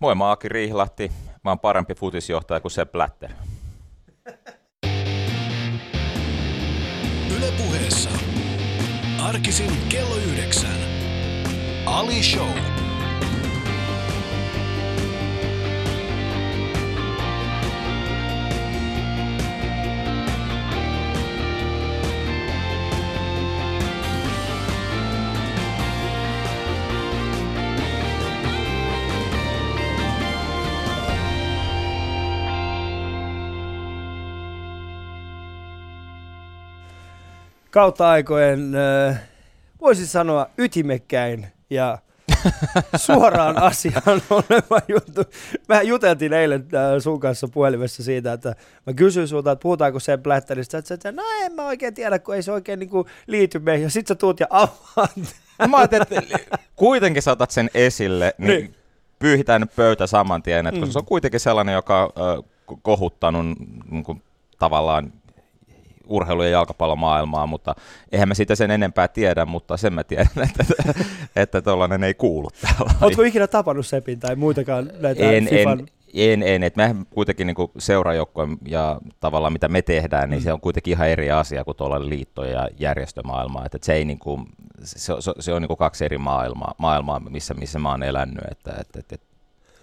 Moi, mä Aki Riihlahti. Mä oon parempi futisjohtaja kuin Sepp Blatter. Yle puheessa. Arkisin kello yhdeksän. Ali Show. Kautta aikojen, äh, voisi sanoa, ytimekkäin ja suoraan asiaan oleva juttu. Mehän juteltiin eilen äh, sun kanssa puhelimessa siitä, että mä kysyin sulta, että puhutaanko sen Blatterista, että sä, no en mä oikein tiedä, kun ei se oikein niin kuin liity meihin. Ja sit sä tuut ja avaat. Mä ajattelin, että kuitenkin saatat sen esille, niin, niin. pyyhitään nyt pöytä saman tien, että mm. se on kuitenkin sellainen, joka on äh, kohuttanut niin kuin, tavallaan urheilu- ja jalkapallomaailmaa, mutta eihän mä sitä sen enempää tiedä, mutta sen mä tiedän, että, että tuollainen ei kuulu täällä. Oletko ikinä tapannut Sepin tai muitakaan näitä en, FIFAn... En, en, en. että me kuitenkin niin seurajoukkoja ja tavallaan mitä me tehdään, niin mm. se on kuitenkin ihan eri asia kuin tuolla liitto- ja järjestömaailma. Että se, ei niin kuin, se, se, se on niin kuin kaksi eri maailmaa, maailmaa missä, missä mä oon elänyt. Että, että, että,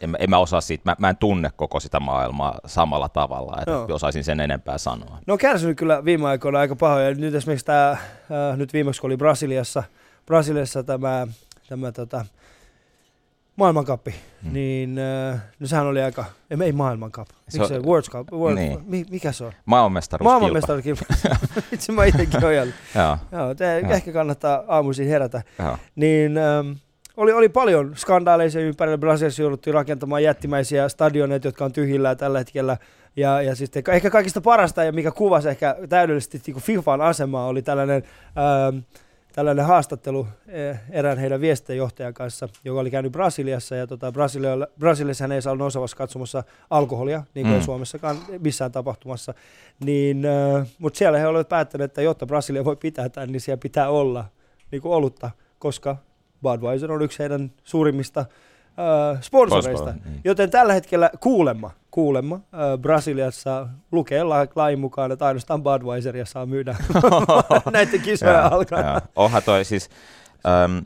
en, en mä osaa siitä, mä, mä en tunne koko sitä maailmaa samalla tavalla, että Joo. osaisin sen enempää sanoa. No on kärsinyt kyllä viime aikoina aika pahoja. Nyt esimerkiksi tämä, äh, nyt viimeksi kun oli Brasiliassa, Brasiliassa tämä, tämä tota, maailmankappi, hmm. niin äh, no sehän oli aika, ei, ei maailmankap, se, on, se World Cup, World, niin. mikä se on? Maailmanmestaruuskilpa. Maailmanmestaruuskilpa, itse mä itsekin ojalla. Joo. Joo, te, Joo. ehkä kannattaa aamuisin herätä. Joo. Niin, ähm, oli, oli paljon skandaaleja ympärillä. Brasiliassa jouduttiin rakentamaan jättimäisiä stadioneita, jotka on tyhjillään tällä hetkellä. Ja, ja sitten ehkä kaikista parasta, ja mikä kuvasi ehkä täydellisesti niin FIFAn asemaa, oli tällainen, ää, ähm, tällainen haastattelu eh, erään heidän viestintäjohtajan kanssa, joka oli käynyt Brasiliassa. Ja tota, Brasilia, Brasiliassa hän ei saa olla nousavassa katsomassa alkoholia, niin kuin mm. Suomessakaan missään tapahtumassa. Niin, äh, mutta siellä he olivat päättäneet, että jotta Brasilia voi pitää tämän, niin siellä pitää olla niin kuin olutta, koska Budweiser on yksi heidän suurimmista äh, sponsoreista. Niin. Joten tällä hetkellä kuulemma, kuulemma äh, Brasiliassa lukee la- lain mukaan, että ainoastaan Budweiseria saa myydä näiden kisojen alkaen. Onhan toi siis, ähm,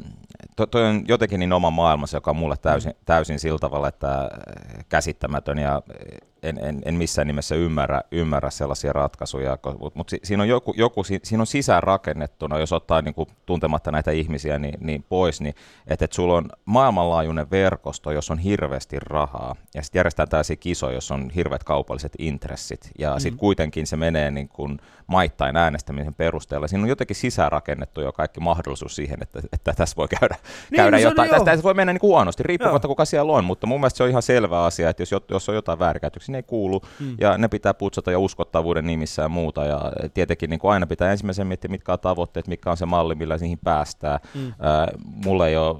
to, toi on jotenkin niin oma maailmassa, joka on mulle täysin, täysin sillä tavalla, että käsittämätön ja en, en, en missään nimessä ymmärrä, ymmärrä sellaisia ratkaisuja, mutta mut siinä on joku, joku siinä on sisään rakennettuna, jos ottaa niin kuin, tuntematta näitä ihmisiä niin, niin pois, niin että et sulla on maailmanlaajuinen verkosto, jos on hirveästi rahaa, ja sitten järjestetään tällaisia kisoja, jos on hirveät kaupalliset intressit, ja mm. sitten kuitenkin se menee niin kuin, maittain äänestämisen perusteella. Siinä on jotenkin sisäänrakennettu jo kaikki mahdollisuus siihen, että, että tässä voi käydä, niin, käydä no jotain. Tästä voi mennä niin kuin huonosti, riippumatta kuka siellä on, mutta mun mielestä se on ihan selvä asia, että jos, jos on jotain väärinkäytöksiä, sinne ei kuulu, mm. ja ne pitää putsata ja uskottavuuden nimissä ja muuta, ja tietenkin niin kuin aina pitää ensimmäisen miettiä, mitkä on tavoitteet, mikä on se malli, millä niihin päästään. Mm. Äh, mulla ei ole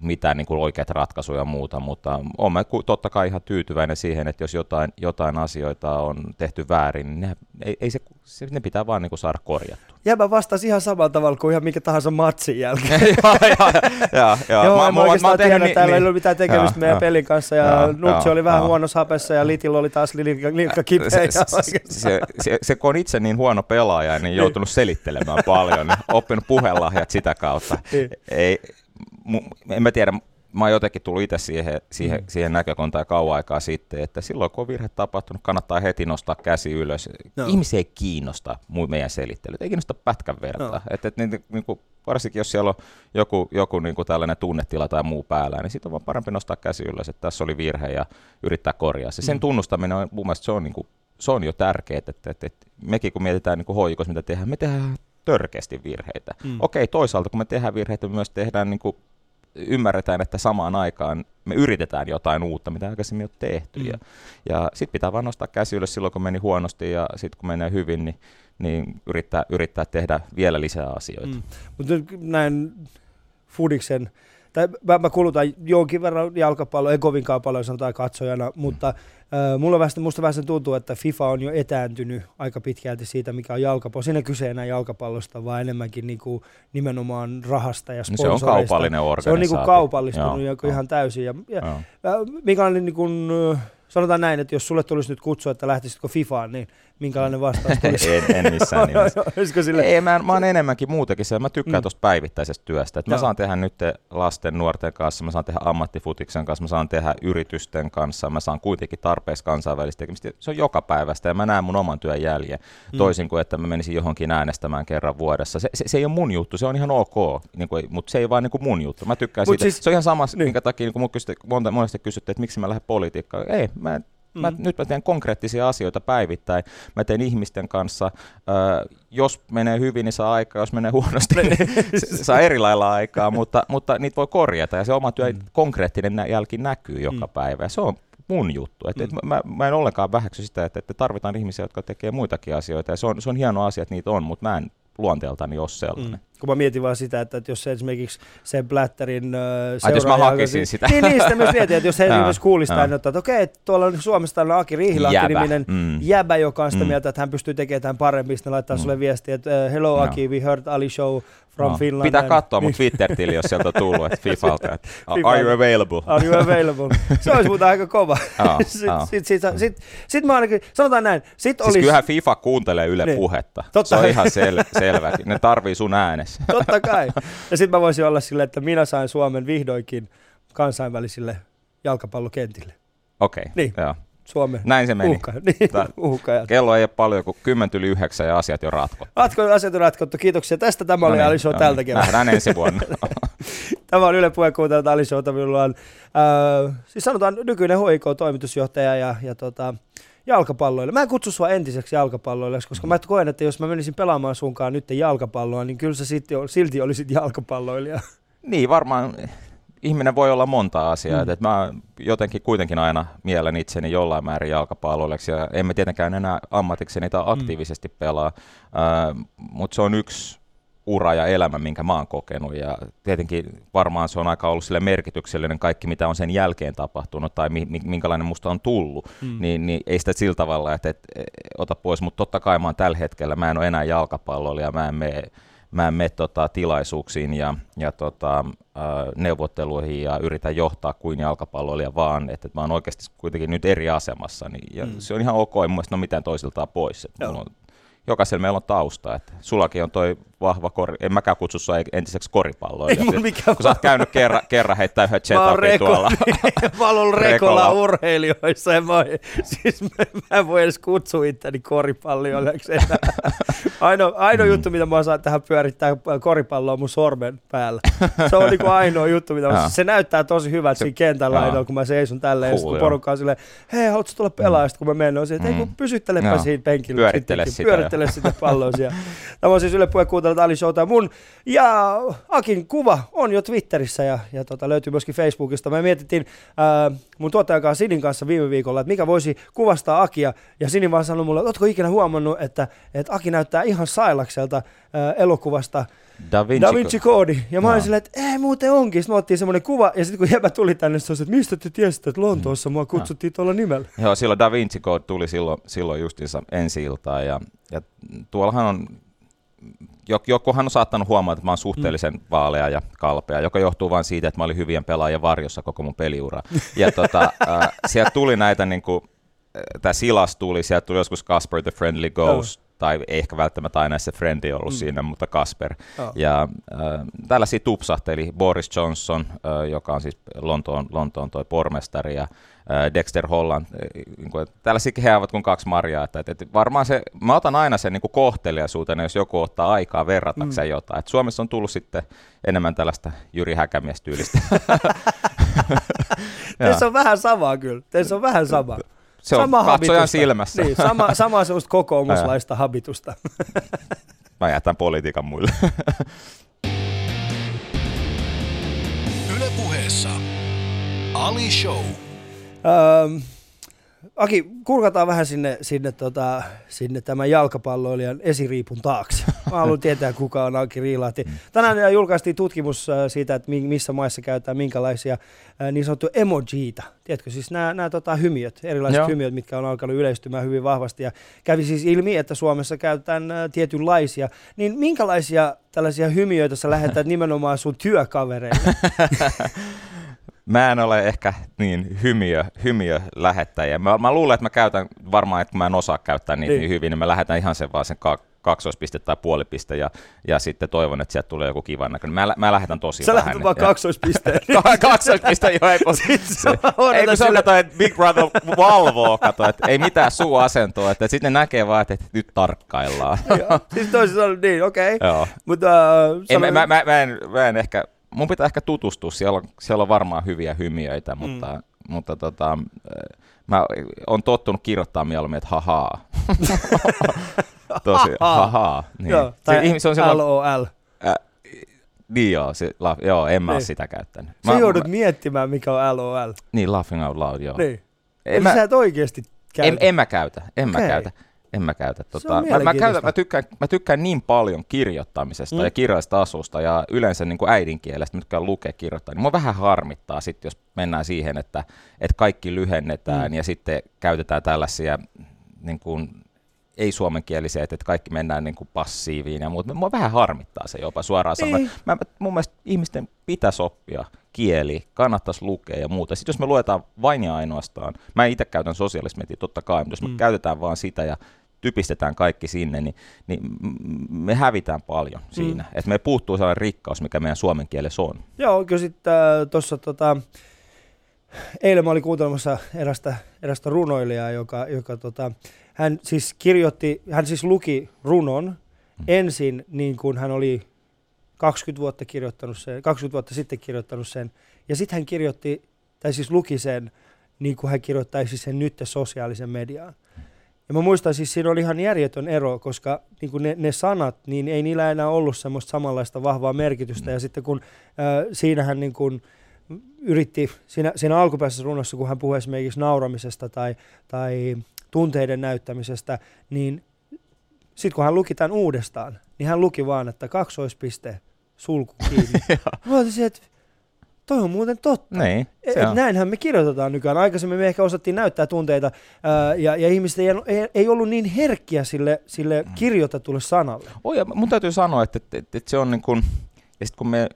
mitään niin kuin oikeita ratkaisuja ja muuta, mutta olen totta kai ihan tyytyväinen siihen, että jos jotain, jotain asioita on tehty väärin, niin ne, ei, ei se, se, ne pitää vaan niin kuin saada korjattua. mä vastasi ihan samalla tavalla kuin ihan mikä tahansa matsin jälkeen. joo, joo, joo. joo, mä, mä, mä, mä tiedä, niin, täällä niin, ei ollut mitään tekemistä meidän joo, pelin kanssa, ja Nutsi oli vähän huonossa hapessa, ja Litillä oli taas lilkka kipeä. Se, se, se, se, se, kun on itse niin huono pelaaja, niin joutunut selittelemään paljon, oppinut puhelahjat sitä kautta. Niin. Ei, en mä tiedä, mä oon jotenkin tullut itse siihen, siihen, mm. siihen näkökuntaan kauan aikaa sitten, että silloin kun on virhe tapahtunut, kannattaa heti nostaa käsi ylös. No. Ihmisiä ei kiinnosta meidän selittelyt, ei kiinnosta pätkän verta. No. Et, et, niin, niin kuin, varsinkin jos siellä on joku, joku niin kuin tällainen tunnetila tai muu päällä, niin sitten on vaan parempi nostaa käsi ylös, että tässä oli virhe ja yrittää korjaa se. Sen mm. tunnustaminen on mun mielestä se on, niin kuin, se on jo tärkeää, että, että, että, että mekin kun mietitään niin hoikossa, mitä tehdään, me tehdään törkeästi virheitä. Mm. Okei, toisaalta kun me tehdään virheitä, me myös tehdään niin kuin ymmärretään, että samaan aikaan me yritetään jotain uutta, mitä aikaisemmin ei ole tehty. Mm. Ja, ja sitten pitää vaan nostaa käsi ylös silloin, kun meni huonosti ja sitten kun menee hyvin, niin, niin yrittää, yrittää tehdä vielä lisää asioita. Mm. Mutta näin Fudiksen tai mä, mä kulutan jonkin verran jalkapalloa, ei kovinkaan paljon sanotaan katsojana, mutta mm. äh, mulla vähän, musta vähän tuntuu, että FIFA on jo etääntynyt aika pitkälti siitä, mikä on jalkapallo. Siinä kyse enää jalkapallosta, vaan enemmänkin niinku nimenomaan rahasta ja sponsoreista. No se on kaupallinen organisaatio. Se on niinku kaupallistunut Joo, ihan täysin. Ja, ja, ja, mikä on niin kuin, sanotaan näin, että jos sulle tulisi nyt kutsua, että lähtisitkö FIFAan, niin minkälainen vastaus tulisi? en, en missään nimessä. sille... Ei, mä, mä oon enemmänkin muutenkin se, mä tykkään mm. tuosta päivättäisestä työstä. Että mä saan tehdä nyt lasten, nuorten kanssa, mä saan tehdä ammattifutiksen kanssa, mä saan tehdä yritysten kanssa, mä saan kuitenkin tarpeeksi kansainvälistä tekemistä. Se on joka päivästä ja mä näen mun oman työn jäljen, mm. toisin kuin että mä menisin johonkin äänestämään kerran vuodessa. Se, se, se ei ole mun juttu, se on ihan ok, niin kuin, mutta se ei vaan niin kuin mun juttu. Mä tykkään Mut siitä. Siis, se on ihan sama, niin. minkä takia niin kun kysytte, monta, monesti kysytte, että miksi mä lähden politiikkaan. Ei, mä Mm. Mä, nyt mä teen konkreettisia asioita päivittäin. Mä teen ihmisten kanssa. Äh, jos menee hyvin, niin saa aikaa. Jos menee huonosti, niin saa eri lailla aikaa. Mutta, mutta niitä voi korjata. Ja se oma työ, mm. konkreettinen jälki näkyy joka mm. päivä. Ja se on mun juttu. Et, mm. et mä, mä en ollenkaan vähäksy sitä, että, että tarvitaan ihmisiä, jotka tekee muitakin asioita. Ja se on, se on hieno asia, että niitä on, mutta mä en luonteeltani ole sellainen. Mm. Kun mä mietin vaan sitä, että, että jos se esimerkiksi sen Blatterin äh, seuraaja... jos mä hakisin sitä. Niin, niin sitä myös mietin, että jos he esimerkiksi kuulisi tämän, että okei, okay, tuolla on Suomesta on Aki Riihilahti-niminen mm. jäbä, joka on sitä mm. mieltä, että hän pystyy tekemään tämän paremmin, sitten laittaa mm. sulle viestiä, että uh, hello Aki, we heard Ali show from no. Finland. Pitää katsoa mun Twitter-tili, jos sieltä on tullut, että Fifalta, että are you available? Are you available? Se olisi muuten aika kova. Sitten sit, sit, sit, sit mä ainakin, sanotaan näin, sit siis olisi... kyllähän FIFA kuuntelee Yle niin. puhetta. Totta. Se on ihan sel- selväkin. Ne tarvii sun äänessä. Totta kai. Ja sitten mä voisin olla silleen, että minä sain Suomen vihdoinkin kansainvälisille jalkapallokentille. Okei, okay. niin. joo. Suomen Näin se meni. Uhka. Niin, uhka Kello ei ole paljon kuin 10 yli 9 ja asiat jo ratkottu. Ratko, asiat on ratkottu. Kiitoksia tästä. Tämä oli no niin, Ali Show no tältä niin. Nähdään ensi vuonna. Tämä on Yle Puheen kuuntelta Ali Showta. Minulla on, äh, siis sanotaan nykyinen HIK-toimitusjohtaja ja, ja tota, jalkapalloille. Mä en kutsu sua entiseksi jalkapalloille, koska mä koen, että jos mä menisin pelaamaan sunkaan nyt jalkapalloa, niin kyllä sä silti, silti olisit jalkapalloilija. Niin, varmaan ihminen voi olla monta asiaa. Mm. että mä jotenkin kuitenkin aina mielen itseni jollain määrin jalkapalloilleksi, ja emme tietenkään enää ammatikseni tai mm. aktiivisesti pelaa, äh, mutta se on yksi ura ja elämä, minkä mä oon kokenut. Ja tietenkin varmaan se on aika ollut sille merkityksellinen kaikki, mitä on sen jälkeen tapahtunut tai mi- minkälainen musta on tullut. Mm. Niin, niin ei sitä sillä tavalla, että, että ota pois. Mutta totta kai mä oon tällä hetkellä, mä en ole enää jalkapalloilija, mä en mene mä en mene tota, tilaisuuksiin ja, ja tota, neuvotteluihin ja yritän johtaa kuin jalkapalloilija vaan, että, että mä oon oikeasti kuitenkin nyt eri asemassa, niin, ja mm. se on ihan ok, ei mun mielestä ole mitään toisiltaan pois. Että on, jokaisella meillä on tausta, että sullakin on toi vahva kori, en mäkään kutsu sua entiseksi koripalloilijaksi. Ei mikään kun sä oot käynyt kerran, kerran heittää yhden chetapin tuolla. mä oon ollut rekola urheilijoissa, ja mä, siis mä, mä en voi edes kutsua itteni koripalloilijaksi. ainoa, ainoa mm. juttu, mitä mä saan tähän pyörittää koripalloa mun sormen päällä. Se on niin ainoa juttu, mitä mä, se näyttää tosi hyvältä siinä kentällä ainoa, kun mä seison tälleen, cool, kun porukka on silleen, hei, haluatko tulla pelaa, mm. kun mä menen, on se, että ei kun mm. pysyttelepä siinä penkillä. Pyörittele sitä. Pyörittele sitä palloa siellä. Tämä on siis Yle Puhe kuuntelemaan Ali Showta. Mun ja Akin kuva on jo Twitterissä ja, ja tota, löytyy myöskin Facebookista. Me mietittiin ää, mun tuottajan kanssa Sinin kanssa viime viikolla, että mikä voisi kuvastaa Akia. Ja Sinin vaan sanoi mulle, että ootko ikinä huomannut, että, että Aki näyttää ihan sailakselta ää, elokuvasta Da Vinci, da Vinci Code. Ja mä no. olin silleen, että ei muuten onkin. Sitten me otettiin semmoinen kuva, ja sitten kun jäbä tuli tänne, se että mistä te tiesitte, että Lontoossa mua kutsuttiin no. tuolla nimellä. Joo, silloin Da Vinci Code tuli silloin, silloin justiinsa ensi iltaan, ja, ja tuollahan on jokuhan on saattanut huomata, että mä oon suhteellisen mm. vaalea ja kalpea, joka johtuu vain siitä, että mä olin hyvien pelaajien varjossa koko mun peliura. Ja tota, äh, sieltä tuli näitä, niin kuin, tämä Silas tuli, sieltä tuli joskus Casper the Friendly Ghost, oh. Tai ei ehkä välttämättä aina se Friendly ollut mm. siinä, mutta Casper. Oh. Ja äh, tällaisia tupsahteli Boris Johnson, äh, joka on siis Lontoon, Lontoon toi pormestari, ja Dexter Holland. Niin kuin, tällaisiakin he ovat kuin kaksi marjaa. Että, että, varmaan se, mä otan aina sen niin kuin kohteliaisuutena, jos joku ottaa aikaa verratakseen mm. jotain. Että Suomessa on tullut sitten enemmän tällaista Jyri Häkämies-tyylistä. Tässä on vähän samaa kyllä. Tässä on vähän samaa. Se on sama katsojan habitusta. silmässä. Niin, sama, sama semmoista kokoomuslaista habitusta. Mä jätän politiikan muille. Yle puheessa Ali Show. Ähm, Aki, kurkataan vähän sinne, sinne, tota, sinne tämän jalkapalloilijan esiriipun taakse. Mä haluan tietää, kuka on Aki Riilahti. Tänään julkaistiin tutkimus äh, siitä, että missä maissa käytetään minkälaisia äh, niin sanottuja emojiita. Tiedätkö, siis nämä, nämä tota, hymiöt, erilaiset Joo. hymiöt, mitkä on alkanut yleistymään hyvin vahvasti. Ja kävi siis ilmi, että Suomessa käytetään äh, tietynlaisia. Niin minkälaisia tällaisia hymiöitä sä lähetät nimenomaan sun työkavereille? Mä en ole ehkä niin hymiö, hymiö lähettäjä. Mä, mä luulen, että mä käytän varmaan, että kun mä en osaa käyttää niitä niin, niin hyvin, niin mä lähetän ihan sen vaan sen kaksoispiste tai puolipiste ja, ja sitten toivon, että sieltä tulee joku kiva näköinen. Mä, mä lähetän tosi Sä vähän. Sä lähetät vaan kaksoispisteen. kaksoispiste, joo, ei kun, se, ei kun se on, kato, että Big Brother valvoo, kato, että ei mitään suuasentoa, että sitten ne näkee vaan, että, että nyt tarkkaillaan. siis toisin sanoen niin, okei. Okay. Mutta, uh, ei, mä, mä, mä, mä, en, mä en ehkä mun pitää ehkä tutustua, siellä on, siellä on varmaan hyviä hymiöitä, mutta, mm. mutta tota, mä oon tottunut kirjoittaa mieluummin, että hahaa. Tosi, hahaa. Niin. Joo, tai se on silloin, LOL. Äh, niin joo, se, la, joo en mä niin. sitä käyttänyt. Sä mä, joudut mä, miettimään, mikä on LOL. Niin, laughing out loud, joo. Niin. En mä, sä et oikeasti käytä. En, en mä käytä, en okay. mä käytä. En mä käytä. Tota, mä, mä, käytän, mä, tykkään, mä tykkään niin paljon kirjoittamisesta mm. ja kirjallisesta asusta ja yleensä niin kuin äidinkielestä, mä tykkään lukea kirjoittaa. Niin mua vähän harmittaa sitten, jos mennään siihen, että, että kaikki lyhennetään mm. ja sitten käytetään tällaisia niin kuin, ei-suomenkielisiä, että kaikki mennään niin kuin passiiviin ja muuta. Mua vähän harmittaa se jopa suoraan sanoen. Niin. Mä, mun mielestä ihmisten pitäisi oppia kieli, kannattaisi lukea ja muuta. Sitten jos me luetaan vain ja ainoastaan, mä itse käytän sosiaalismedia totta kai, mutta jos me mm. käytetään vaan sitä ja typistetään kaikki sinne, niin, niin me hävitään paljon mm. siinä. Että me puuttuu sellainen rikkaus, mikä meidän suomen kielessä on. Joo, kyllä sitten äh, tuossa tota, eilen mä olin kuuntelemassa erästä, erästä runoilijaa, joka, joka tota, hän siis kirjoitti, hän siis luki runon mm. ensin niin kuin hän oli 20 vuotta, kirjoittanut sen, 20 vuotta sitten kirjoittanut sen, ja sitten hän kirjoitti, tai siis luki sen, niin kuin hän kirjoittaisi sen nyt sosiaalisen mediaan. Ja mä muistan siis, siinä oli ihan järjetön ero, koska niin kuin ne, ne sanat, niin ei niillä enää ollut semmoista samanlaista vahvaa merkitystä. Ja sitten kun äh, siinähän niin kuin yritti, siinä, siinä alkuperäisessä runossa, kun hän puhui esimerkiksi nauramisesta tai, tai tunteiden näyttämisestä, niin sitten kun hän luki tämän uudestaan, niin hän luki vaan, että kaksoispiste, sulku kiinni. mä olisin, että toi on muuten totta. Niin, e, se on. Näinhän me kirjoitetaan nykyään. Aikaisemmin me ehkä osattiin näyttää tunteita, ää, ja, ja ihmiset ei, ei, ollut niin herkkiä sille, sille mm. kirjoitetulle sanalle. Oh, ja mun täytyy sanoa, että, että, että, että se on niin kuin, ja sitten kun me,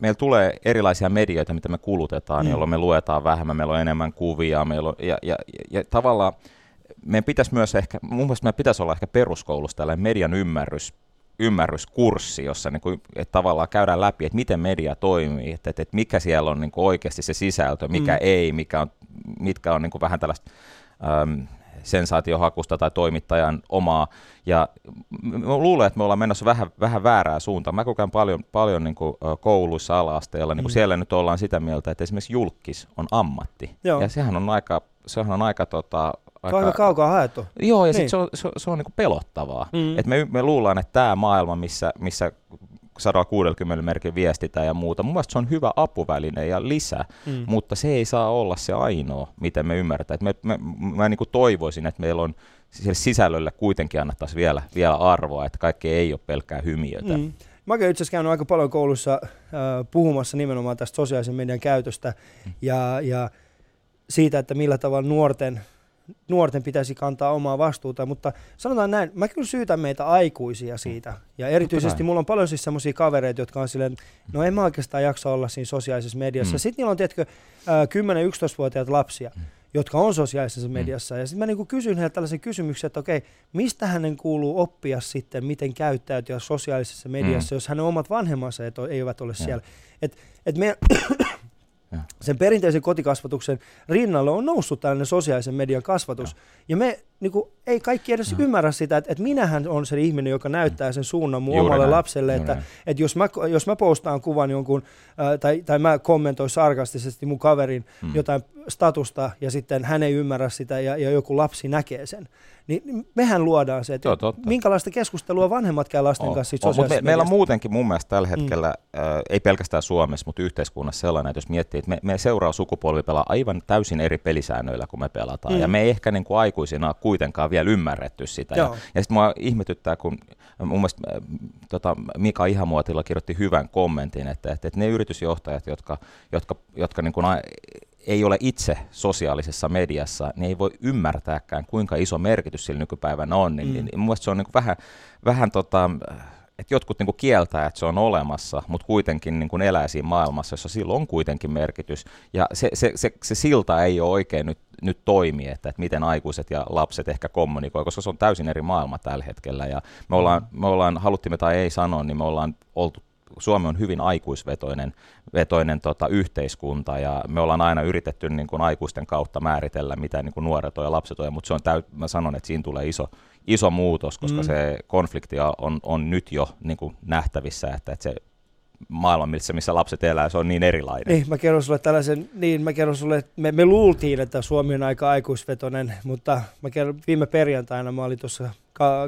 meillä tulee erilaisia medioita, mitä me kulutetaan, mm. jolloin me luetaan vähemmän, meillä on enemmän kuvia, meillä on, ja, ja, ja, ja tavallaan meidän pitäisi myös ehkä, mun mielestä meidän pitäisi olla ehkä peruskoulussa tällainen median ymmärrys, ymmärryskurssi, jossa niin kuin, että tavallaan käydään läpi, että miten media toimii, että, että, että mikä siellä on niin kuin oikeasti se sisältö, mikä mm. ei, mikä on, mitkä on niin kuin vähän tällaista äm, sensaatiohakusta tai toimittajan omaa. Ja mä luulen, että me ollaan menossa vähän, vähän väärää suuntaan. Mä kokeen paljon, paljon niin kuin kouluissa ala-asteella, niin kuin mm. siellä nyt ollaan sitä mieltä, että esimerkiksi julkis on ammatti. Joo. Ja sehän on aika, sehän on aika tota, aika, aika kaukaa haettu. Joo, ja niin. sitten se on, se, se on niin pelottavaa. Mm. Et me, me luullaan, että tämä maailma, missä, missä 160 merkin viestitä ja muuta. Mun mielestä se on hyvä apuväline ja lisä, mm. mutta se ei saa olla se ainoa, miten me ymmärretään. me, me, mä niin kuin toivoisin, että meillä on sille sisällölle kuitenkin annettaisiin vielä, vielä arvoa, että kaikki ei ole pelkkää hymiötä. Mm. Mä oon itse asiassa käynyt aika paljon koulussa äh, puhumassa nimenomaan tästä sosiaalisen median käytöstä mm. ja, ja siitä, että millä tavalla nuorten nuorten pitäisi kantaa omaa vastuuta, mutta sanotaan näin, mä kyllä syytän meitä aikuisia siitä. Ja erityisesti mulla on paljon siis semmoisia kavereita, jotka on silleen, no en mä oikeastaan jaksa olla siinä sosiaalisessa mediassa. Mm. Sitten niillä on, tiedätkö, 10-11-vuotiaat lapsia, mm. jotka on sosiaalisessa mm. mediassa. Ja sitten mä niinku kysyn heiltä tällaisen kysymyksen, että okei, mistä hänen kuuluu oppia sitten, miten käyttäytyä sosiaalisessa mediassa, mm. jos hänen omat vanhemmansa eivät ole siellä. Et, et me, sen perinteisen kotikasvatuksen rinnalle on noussut tällainen sosiaalisen median kasvatus. Ja, ja me niin kuin, ei kaikki edes no. ymmärrä sitä, että, että minähän on se ihminen, joka näyttää sen suunnan mun Juuri omalle näin. lapselle, että, että jos, mä, jos mä postaan kuvan jonkun, äh, tai, tai mä kommentoin sarkastisesti mun kaverin mm. jotain statusta, ja sitten hän ei ymmärrä sitä, ja, ja joku lapsi näkee sen, niin mehän luodaan se, että Joo, minkälaista keskustelua vanhemmat käy lasten oh, kanssa oh, mutta me, Meillä on muutenkin mun mielestä tällä mm. hetkellä, mm. äh, ei pelkästään Suomessa, mutta yhteiskunnassa sellainen, että jos miettii, että me, me seuraa sukupolvi pelaa aivan täysin eri pelisäännöillä kuin me pelataan, mm. ja me ei ehkä niin kuin aikuisina kuitenkaan vielä ymmärretty sitä. Joo. Ja, ja sitten mua ihmetyttää, kun mun mielestä äh, tota, Mika Ihamuotila kirjoitti hyvän kommentin, että, että, että ne yritysjohtajat, jotka, jotka, jotka niin kuin ei ole itse sosiaalisessa mediassa, niin ei voi ymmärtääkään, kuinka iso merkitys sillä nykypäivänä on. Niin, mm. niin, niin se on niin kuin vähän, vähän tota, että jotkut niin kuin kieltää, että se on olemassa, mutta kuitenkin niin kuin elää siinä maailmassa, jossa sillä on kuitenkin merkitys. Ja se, se, se, se silta ei ole oikein nyt, nyt toimi, että, että miten aikuiset ja lapset ehkä kommunikoi, koska se on täysin eri maailma tällä hetkellä. Ja me ollaan, me ollaan haluttimme tai ei sanoa, niin me ollaan oltu Suomi on hyvin aikuisvetoinen vetoinen tota, yhteiskunta ja me ollaan aina yritetty niin kuin aikuisten kautta määritellä, mitä niin kuin nuoret on ja lapset on, mutta se on täyt, mä sanon, että siinä tulee iso, iso muutos, koska mm. se konflikti on, on nyt jo niin kuin nähtävissä, että, että se maailma, missä, missä lapset elää, se on niin erilainen. Niin, mä kerron sulle tällaisen, niin mä kerron sulle, että me, me luultiin, että Suomi on aika aikuisvetoinen, mutta mä kerron, viime perjantaina mä olin tuossa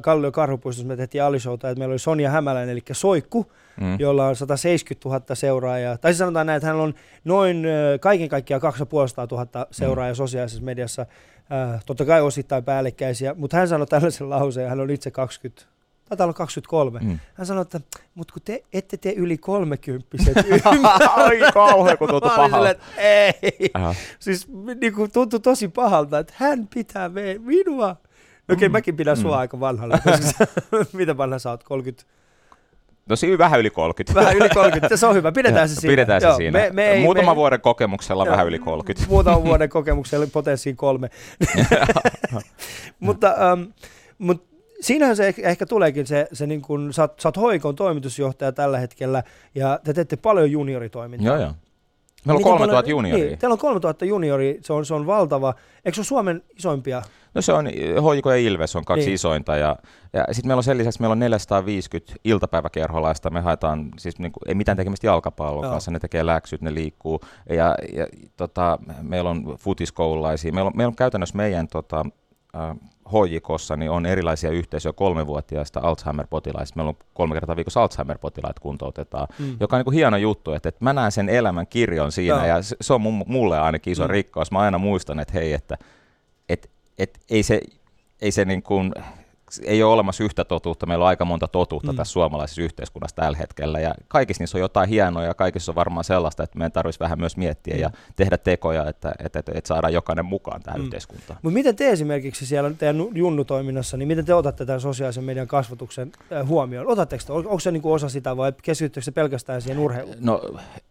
Kallio Karhupuistossa, me tehtiin Alishouta, että meillä oli Sonja Hämäläinen, eli Soikku, mm. jolla on 170 000 seuraajaa. Tai siis sanotaan näin, että hän on noin kaiken kaikkiaan 2500 000 seuraajaa mm. sosiaalisessa mediassa. Äh, totta kai osittain päällekkäisiä, mutta hän sanoi tällaisen lauseen, hän on itse 20, taitaa olla 23. Mm. Hän sanoi, että mutta kun te ette te yli kolmekymppiset Ai kauhean, kun tuntui pahalta. ei. Aha. Siis niin kuin, tuntui tosi pahalta, että hän pitää me, minua. Okei, okay, mm. mäkin pidän sua mm. aika vanhalla. Mitä vanha sä oot? 30? No siinä vähän yli 30. Vähän yli 30, se on hyvä, pidetään se siinä. Pidetään se Joo, siinä. Me, me ei, Muutaman me, vuoden kokemuksella jo, vähän yli 30. Muutaman vuoden kokemuksella potenssiin kolme. mutta, um, mutta siinähän se ehkä, tuleekin se, se niin kun, sä, sä oot Hoikon toimitusjohtaja tällä hetkellä ja te teette paljon junioritoimintaa. Joo, joo. Meillä on 3000 junioria. Niin, teillä on 3000 junioria, se on, se on valtava. Eikö se ole Suomen isoimpia? No se on, Hoiko ja Ilves on kaksi niin. isointa ja, ja sitten meillä on sen lisäksi meillä on 450 iltapäiväkerholaista, me haetaan siis niin kuin, ei mitään tekemistä jalkapallon no. kanssa, ne tekee läksyt, ne liikkuu ja, ja tota, meillä on futiskoululaisia, meillä on, meillä on käytännössä meidän tota, äh, hoijikossa niin on erilaisia yhteisöjä kolmevuotiaista Alzheimer-potilaista. Meillä on kolme kertaa viikossa Alzheimer-potilaita kuntoutetaan, mm. joka on niin kuin hieno juttu, että, että mä näen sen elämän kirjon siinä Joo. ja se, se on mulle ainakin iso mm. rikkaus. Mä aina muistan, että hei, että, että ei se, ei se niin kuin, ei ole olemassa yhtä totuutta, meillä on aika monta totuutta mm. tässä suomalaisessa yhteiskunnassa tällä hetkellä, ja kaikissa niissä on jotain hienoa, ja kaikissa on varmaan sellaista, että meidän tarvitsisi vähän myös miettiä mm. ja tehdä tekoja, että, että, että, että saadaan jokainen mukaan tähän mm. yhteiskuntaan. Mutta miten te esimerkiksi siellä teidän junnutoiminnassa, niin miten te otatte tämän sosiaalisen median kasvatuksen äh, huomioon? Otatteko te, onko se niinku osa sitä vai keskityttekö se pelkästään siihen urheiluun? No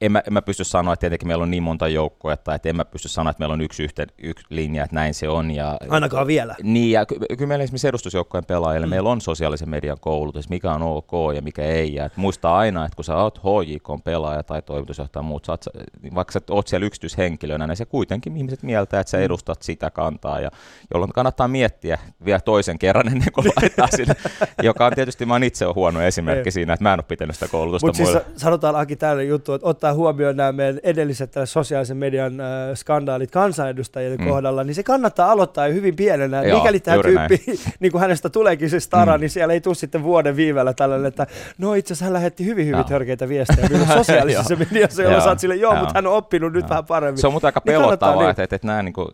en mä, en mä pysty sanoa, että tietenkin meillä on niin monta joukkoa, että, että en mä pysty sanoa, että meillä on yksi, yhten, yksi linja, että näin se on. Ja, Ainakaan vielä. Niin, ja kyllä meillä esimerkiksi edustusjoukkojen pelaajille, mm. meillä on sosiaalisen median koulutus, mikä on ok ja mikä ei. Ja muistaa aina, että kun sä oot HJK pelaaja tai toimitusjohtaja muut, sä oot, vaikka sä oot siellä yksityishenkilönä, niin se kuitenkin ihmiset mieltää, että sä mm. edustat sitä kantaa, ja jolloin kannattaa miettiä vielä toisen kerran ennen kuin laittaa sinne, joka on tietysti, mä itse on huono esimerkki siinä, että mä en ole pitänyt sitä koulutusta Mutta siis sanotaan Aki tällainen juttu, että ottaa huomioon nämä meidän edelliset sosiaalisen median äh, skandaalit kansanedustajien mm. kohdalla, niin se kannattaa aloittaa hyvin pienenä, Joo, mikäli tämä tyyppi, niin kuin hänestä tuleekin se stara, mm. niin siellä ei tule sitten vuoden viivellä tällainen, että no itse asiassa hän lähetti hyvin hyvin törkeitä viestejä. Sosiaalisessa mediassa, jolla saat sille, joo, mutta hän on oppinut nyt vähän paremmin. Se on mutta aika niin pelottavaa, niin että, että, että, niin kuin,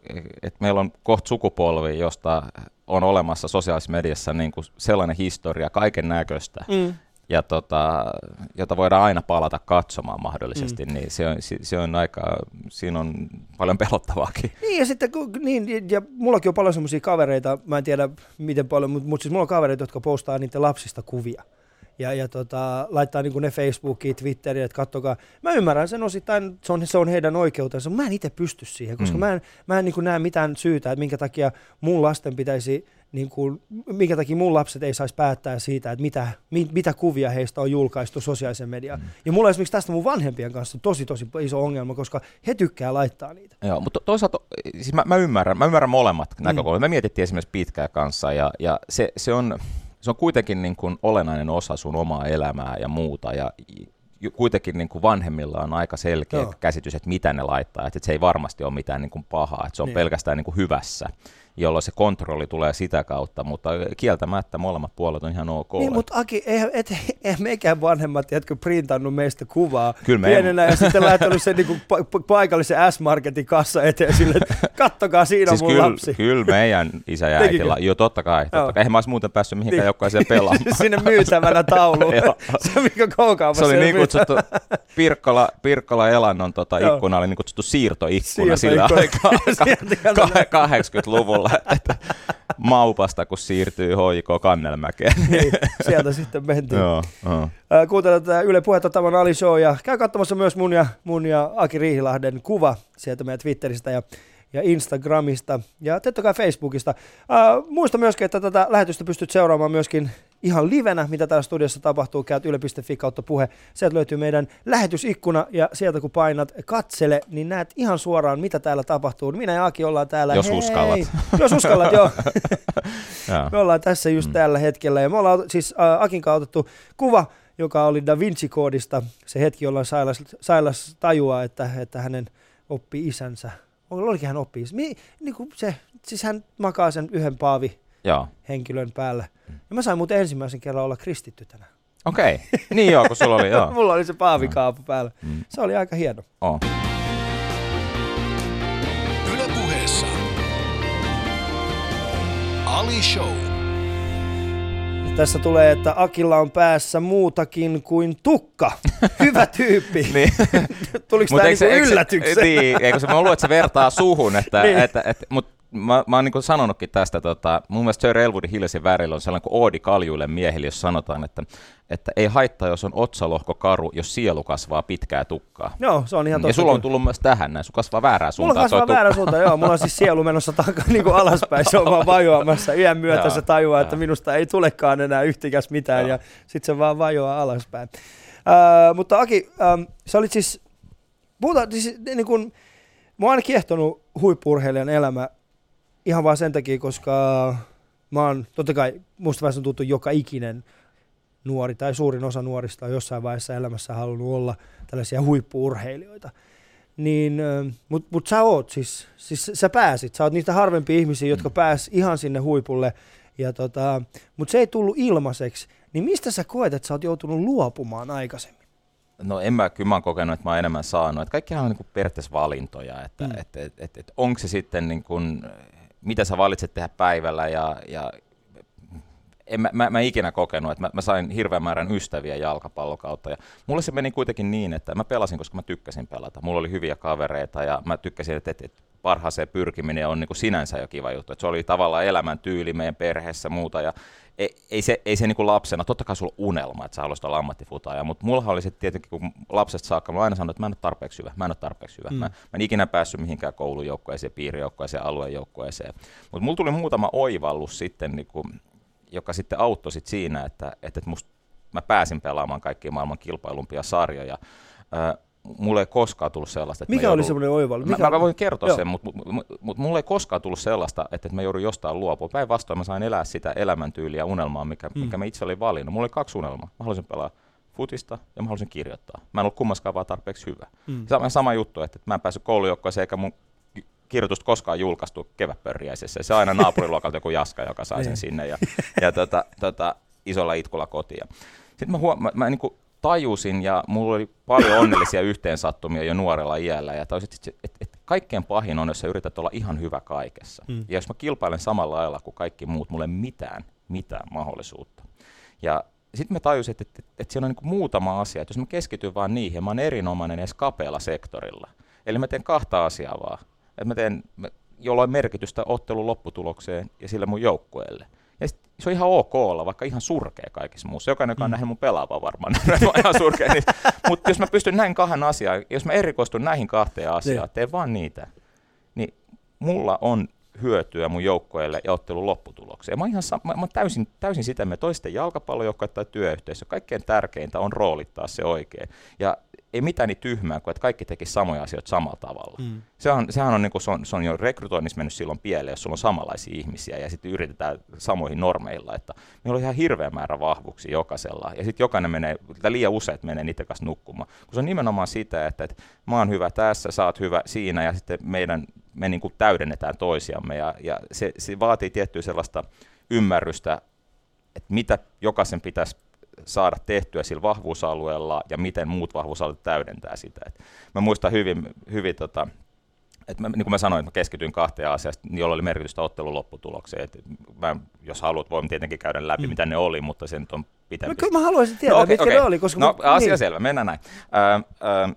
että meillä on kohta sukupolvi, josta on olemassa sosiaalisessa mediassa niin kuin sellainen historia, kaiken näköistä, mm tota, jota voidaan aina palata katsomaan mahdollisesti, mm. niin se on, se on aika, siinä on paljon pelottavaakin. Niin ja sitten, niin, ja mullakin on paljon semmoisia kavereita, mä en tiedä miten paljon, mutta, mutta siis mulla on kavereita, jotka postaa niiden lapsista kuvia. Ja, ja tota, laittaa niin ne Facebookiin, Twitteriin, että kattokaa. Mä ymmärrän sen osittain, se on, se on heidän oikeutensa, mutta mä en itse pysty siihen, koska mm. mä en, mä en niin näe mitään syytä, että minkä takia mun lasten pitäisi niin kuin, minkä takia mun lapset ei saisi päättää siitä, että mitä, mit, mitä kuvia heistä on julkaistu sosiaalisen mediaan. Mm. Ja mulla esimerkiksi tästä mun vanhempien kanssa tosi tosi iso ongelma, koska he tykkää laittaa niitä. Joo, mutta toisaalta, siis mä, mä, ymmärrän, mä ymmärrän molemmat mm. näkökulmat. Me mietittiin esimerkiksi pitkää kanssa, ja, ja se, se, on, se on kuitenkin niin kuin olennainen osa sun omaa elämää ja muuta, ja kuitenkin niin kuin vanhemmilla on aika selkeä Joo. käsitys, että mitä ne laittaa, että se ei varmasti ole mitään niin kuin pahaa, että se on niin. pelkästään niin kuin hyvässä jolloin se kontrolli tulee sitä kautta, mutta kieltämättä molemmat puolet on ihan ok. Niin, mutta Aki, eihän, et, eihän mekään vanhemmat, jätkö printannut meistä kuvaa Kyllä me pienenä en... ja sitten lähtenyt sen niin pa- paikallisen S-Marketin kassa eteen sille, että kattokaa siinä siis on mun kyllä, lapsi. Kyllä meidän isä ja äiti, joo totta kai, totta kai. eihän mä olisi muuten päässyt mihinkään niin. jokaiseen pelaamaan. Sinne myytävänä tauluun, se mikä. Se oli niin kutsuttu Pirkkola, Pirkkola Elannon tota, ikkuna, oli niin kutsuttu siirtoikkuna, siirtoikkuna. sillä aikaa 80-luvulla olla, että Maupasta, kun siirtyy HJK Kannelmäkeen. Niin, sieltä sitten mentiin. Joo, joo. Kuuntelet tätä Yle Puhetta Tavan Ali Show ja käy katsomassa myös mun ja, mun ja Aki Riihilahden kuva sieltä meidän Twitteristä ja ja Instagramista ja totta kai Facebookista. Uh, muista myöskin, että tätä lähetystä pystyt seuraamaan myöskin ihan livenä, mitä täällä studiossa tapahtuu. Käyt yle.fi kautta puhe. Sieltä löytyy meidän lähetysikkuna ja sieltä kun painat katsele, niin näet ihan suoraan, mitä täällä tapahtuu. Minä ja Aki ollaan täällä. Jos Hei. uskallat. Jos uskallat, joo. me ollaan tässä just mm. tällä hetkellä ja me ollaan siis uh, Akin otettu kuva, joka oli Da Vinci-koodista. Se hetki, jolloin Sailas, Sailas tajuaa, että, että hänen oppi isänsä olikin hän oppii. Mi, niin kuin se, siis hän makaa sen yhden paavi joo. henkilön päällä. Ja mä sain muuten ensimmäisen kerran olla kristitty tänään. Okei, okay. niin joo, kun sulla oli, joo. Mulla oli se paavikaapu päällä. Mm. Se oli aika hieno. Oh. Yle puheessa. Ali Show. Tässä tulee, että Akilla on päässä muutakin kuin tukka. Hyvä tyyppi. niin. Tuliko tämä niinku yllätyksenä? Niin, eikö se, mä luulen, että se vertaa suhun, että, niin. että, että, mutta mä, mä oon niin sanonutkin tästä, tota, mun mielestä Sir Elwoodin Hillsin värillä on sellainen kuin Oodi kaljuille miehille, jos sanotaan, että, että ei haittaa, jos on otsalohko karu, jos sielu kasvaa pitkää tukkaa. Joo, se on ihan totta. Ja sulla on tullut myös tähän näin, sun kasvaa väärää suuntaan. Mulla kasvaa väärää suuntaan, joo. Mulla on siis sielu menossa taka, niin kuin alaspäin, se on vaan vajoamassa. Iän myötä se tajuaa, että minusta ei tulekaan enää yhtikäs mitään, ja sitten se vaan vajoaa alaspäin. Uh, mutta Aki, um, sä olit siis, puhutaan, siis niin kuin, mua on kiehtonut huippurheilijan elämä ihan vaan sen takia, koska mä oon, totta kai musta on tuttu joka ikinen nuori tai suurin osa nuorista on jossain vaiheessa elämässä halunnut olla tällaisia huippuurheilijoita. Niin, mutta mut sä oot siis, siis sä pääsit, sä oot niitä harvempia ihmisiä, jotka mm. pääs ihan sinne huipulle, ja tota, mutta se ei tullut ilmaiseksi. Niin mistä sä koet, että sä oot joutunut luopumaan aikaisemmin? No en mä, kyllä mä oon kokenut, että mä oon enemmän saanut. Että kaikkihan on niin periaatteessa valintoja, että mm. et, et, et, et, onko se sitten niin kuin, mitä sä valitset tehdä päivällä ja, ja en mä, mä, mä ikinä kokenut, että mä, mä sain hirveän määrän ystäviä jalkapallokautta. Ja mulle se meni kuitenkin niin, että mä pelasin, koska mä tykkäsin pelata. Mulla oli hyviä kavereita ja mä tykkäsin, että, että, että parhaaseen pyrkiminen on niin kuin sinänsä jo kiva juttu. Että se oli tavallaan elämäntyyli meidän perheessä muuta. Ja ei, ei se, ei se niin kuin lapsena, totta kai sulla on unelma, että sä haluaisit olla ammattifutaaja, mutta mulla oli se tietenkin, kun lapsesta saakka, mä aina sanonut, että mä en ole tarpeeksi hyvä, mä en ole tarpeeksi hyvä. Mm. Mä, mä en ikinä päässyt mihinkään koulujoukkueeseen, piirijoukkueeseen, aluejoukkueeseen. Mutta mulla tuli muutama oivallus sitten, niin kuin, joka sitten auttoi sit siinä, että, että musta, mä pääsin pelaamaan kaikkia maailman kilpailumpia sarjoja. Mulle ei koskaan tullut sellaista, että Mikä oli semmoinen oivallus? Mikä... Mä, mä, voin kertoa Joo. sen, mutta mut, mut, mulle ei koskaan tullut sellaista, että, että mä joudun jostain luopua. Päinvastoin mä sain elää sitä elämäntyyliä unelmaa, mikä, mm. mikä mä itse olin valinnut. Mulla oli kaksi unelmaa. Mä haluaisin pelaa futista ja mä haluaisin kirjoittaa. Mä en ollut kummaskaan vaan tarpeeksi hyvä. Mm. Sama, sama juttu, että, että mä en päässyt koulujoukkoeseen eikä mun kirjoitusta koskaan julkaistu kevätpörriäisessä. Se on aina naapuriluokalta joku jaska, joka sai sen niin. sinne ja, ja tota, tota, isolla itkulla kotiin. Sitten mä, huom- mä, mä niin kuin tajusin ja mulla oli paljon onnellisia yhteensattumia jo nuorella iällä ja tajusin, että, että, että kaikkein pahin on, jos sä yrität olla ihan hyvä kaikessa. Mm. Ja jos mä kilpailen samalla lailla kuin kaikki muut, mulle ei mitään, mitään mahdollisuutta. Ja sitten mä tajusin, että, että, että, siinä on niin muutama asia, että jos mä keskityn vaan niihin, mä oon erinomainen edes kapealla sektorilla. Eli mä teen kahta asiaa vaan. Että mä teen, jollain merkitystä ottelun lopputulokseen ja sille mun joukkueelle. Se on ihan ok olla, vaikka ihan surkea kaikissa muussa. Jokainen, joka on mm. nähnyt mun pelaava varmaan, on ihan surkea. Niin, mutta jos mä pystyn näin kahden asiaan, jos mä erikoistun näihin kahteen asiaan, niin. teen vaan niitä, niin mulla on hyötyä mun joukkoille ja ottelun lopputulokseen. Mä oon, ihan, mä, mä täysin, täysin sitä, me toisten jalkapallojoukkoja tai työyhteisö. Kaikkein tärkeintä on roolittaa se oikein. Ja ei mitään niin tyhmää kuin, että kaikki teki samoja asioita samalla tavalla. Mm. Sehän, sehän on, niin kuin, se on, se on jo rekrytoinnissa mennyt silloin pieleen, jos sulla on samanlaisia ihmisiä ja sitten yritetään samoihin normeilla. Että meillä on ihan hirveä määrä vahvuuksia jokaisella ja sitten jokainen menee, liian useat menee niiden kanssa nukkumaan. Kun se on nimenomaan sitä, että, että mä oon hyvä tässä, sä oot hyvä siinä ja sitten meidän, me niin kuin täydennetään toisiamme ja, ja se, se vaatii tiettyä sellaista ymmärrystä, että mitä jokaisen pitäisi saada tehtyä sillä vahvuusalueella ja miten muut vahvuusalueet täydentää sitä. Et mä muistan hyvin, hyvin tota, et mä, niin kuin mä sanoin, että mä keskityin kahteen asiaan, joilla oli merkitystä ottelun lopputulokseen. Et mä, jos haluat, voin tietenkin käydä läpi, mm. mitä ne oli, mutta se nyt on pitempi. No, kyllä mä haluaisin tietää, no, okay, mitkä okay. ne oli. Koska no, mä, asia niin. selvä, mennään näin. Ö, ö,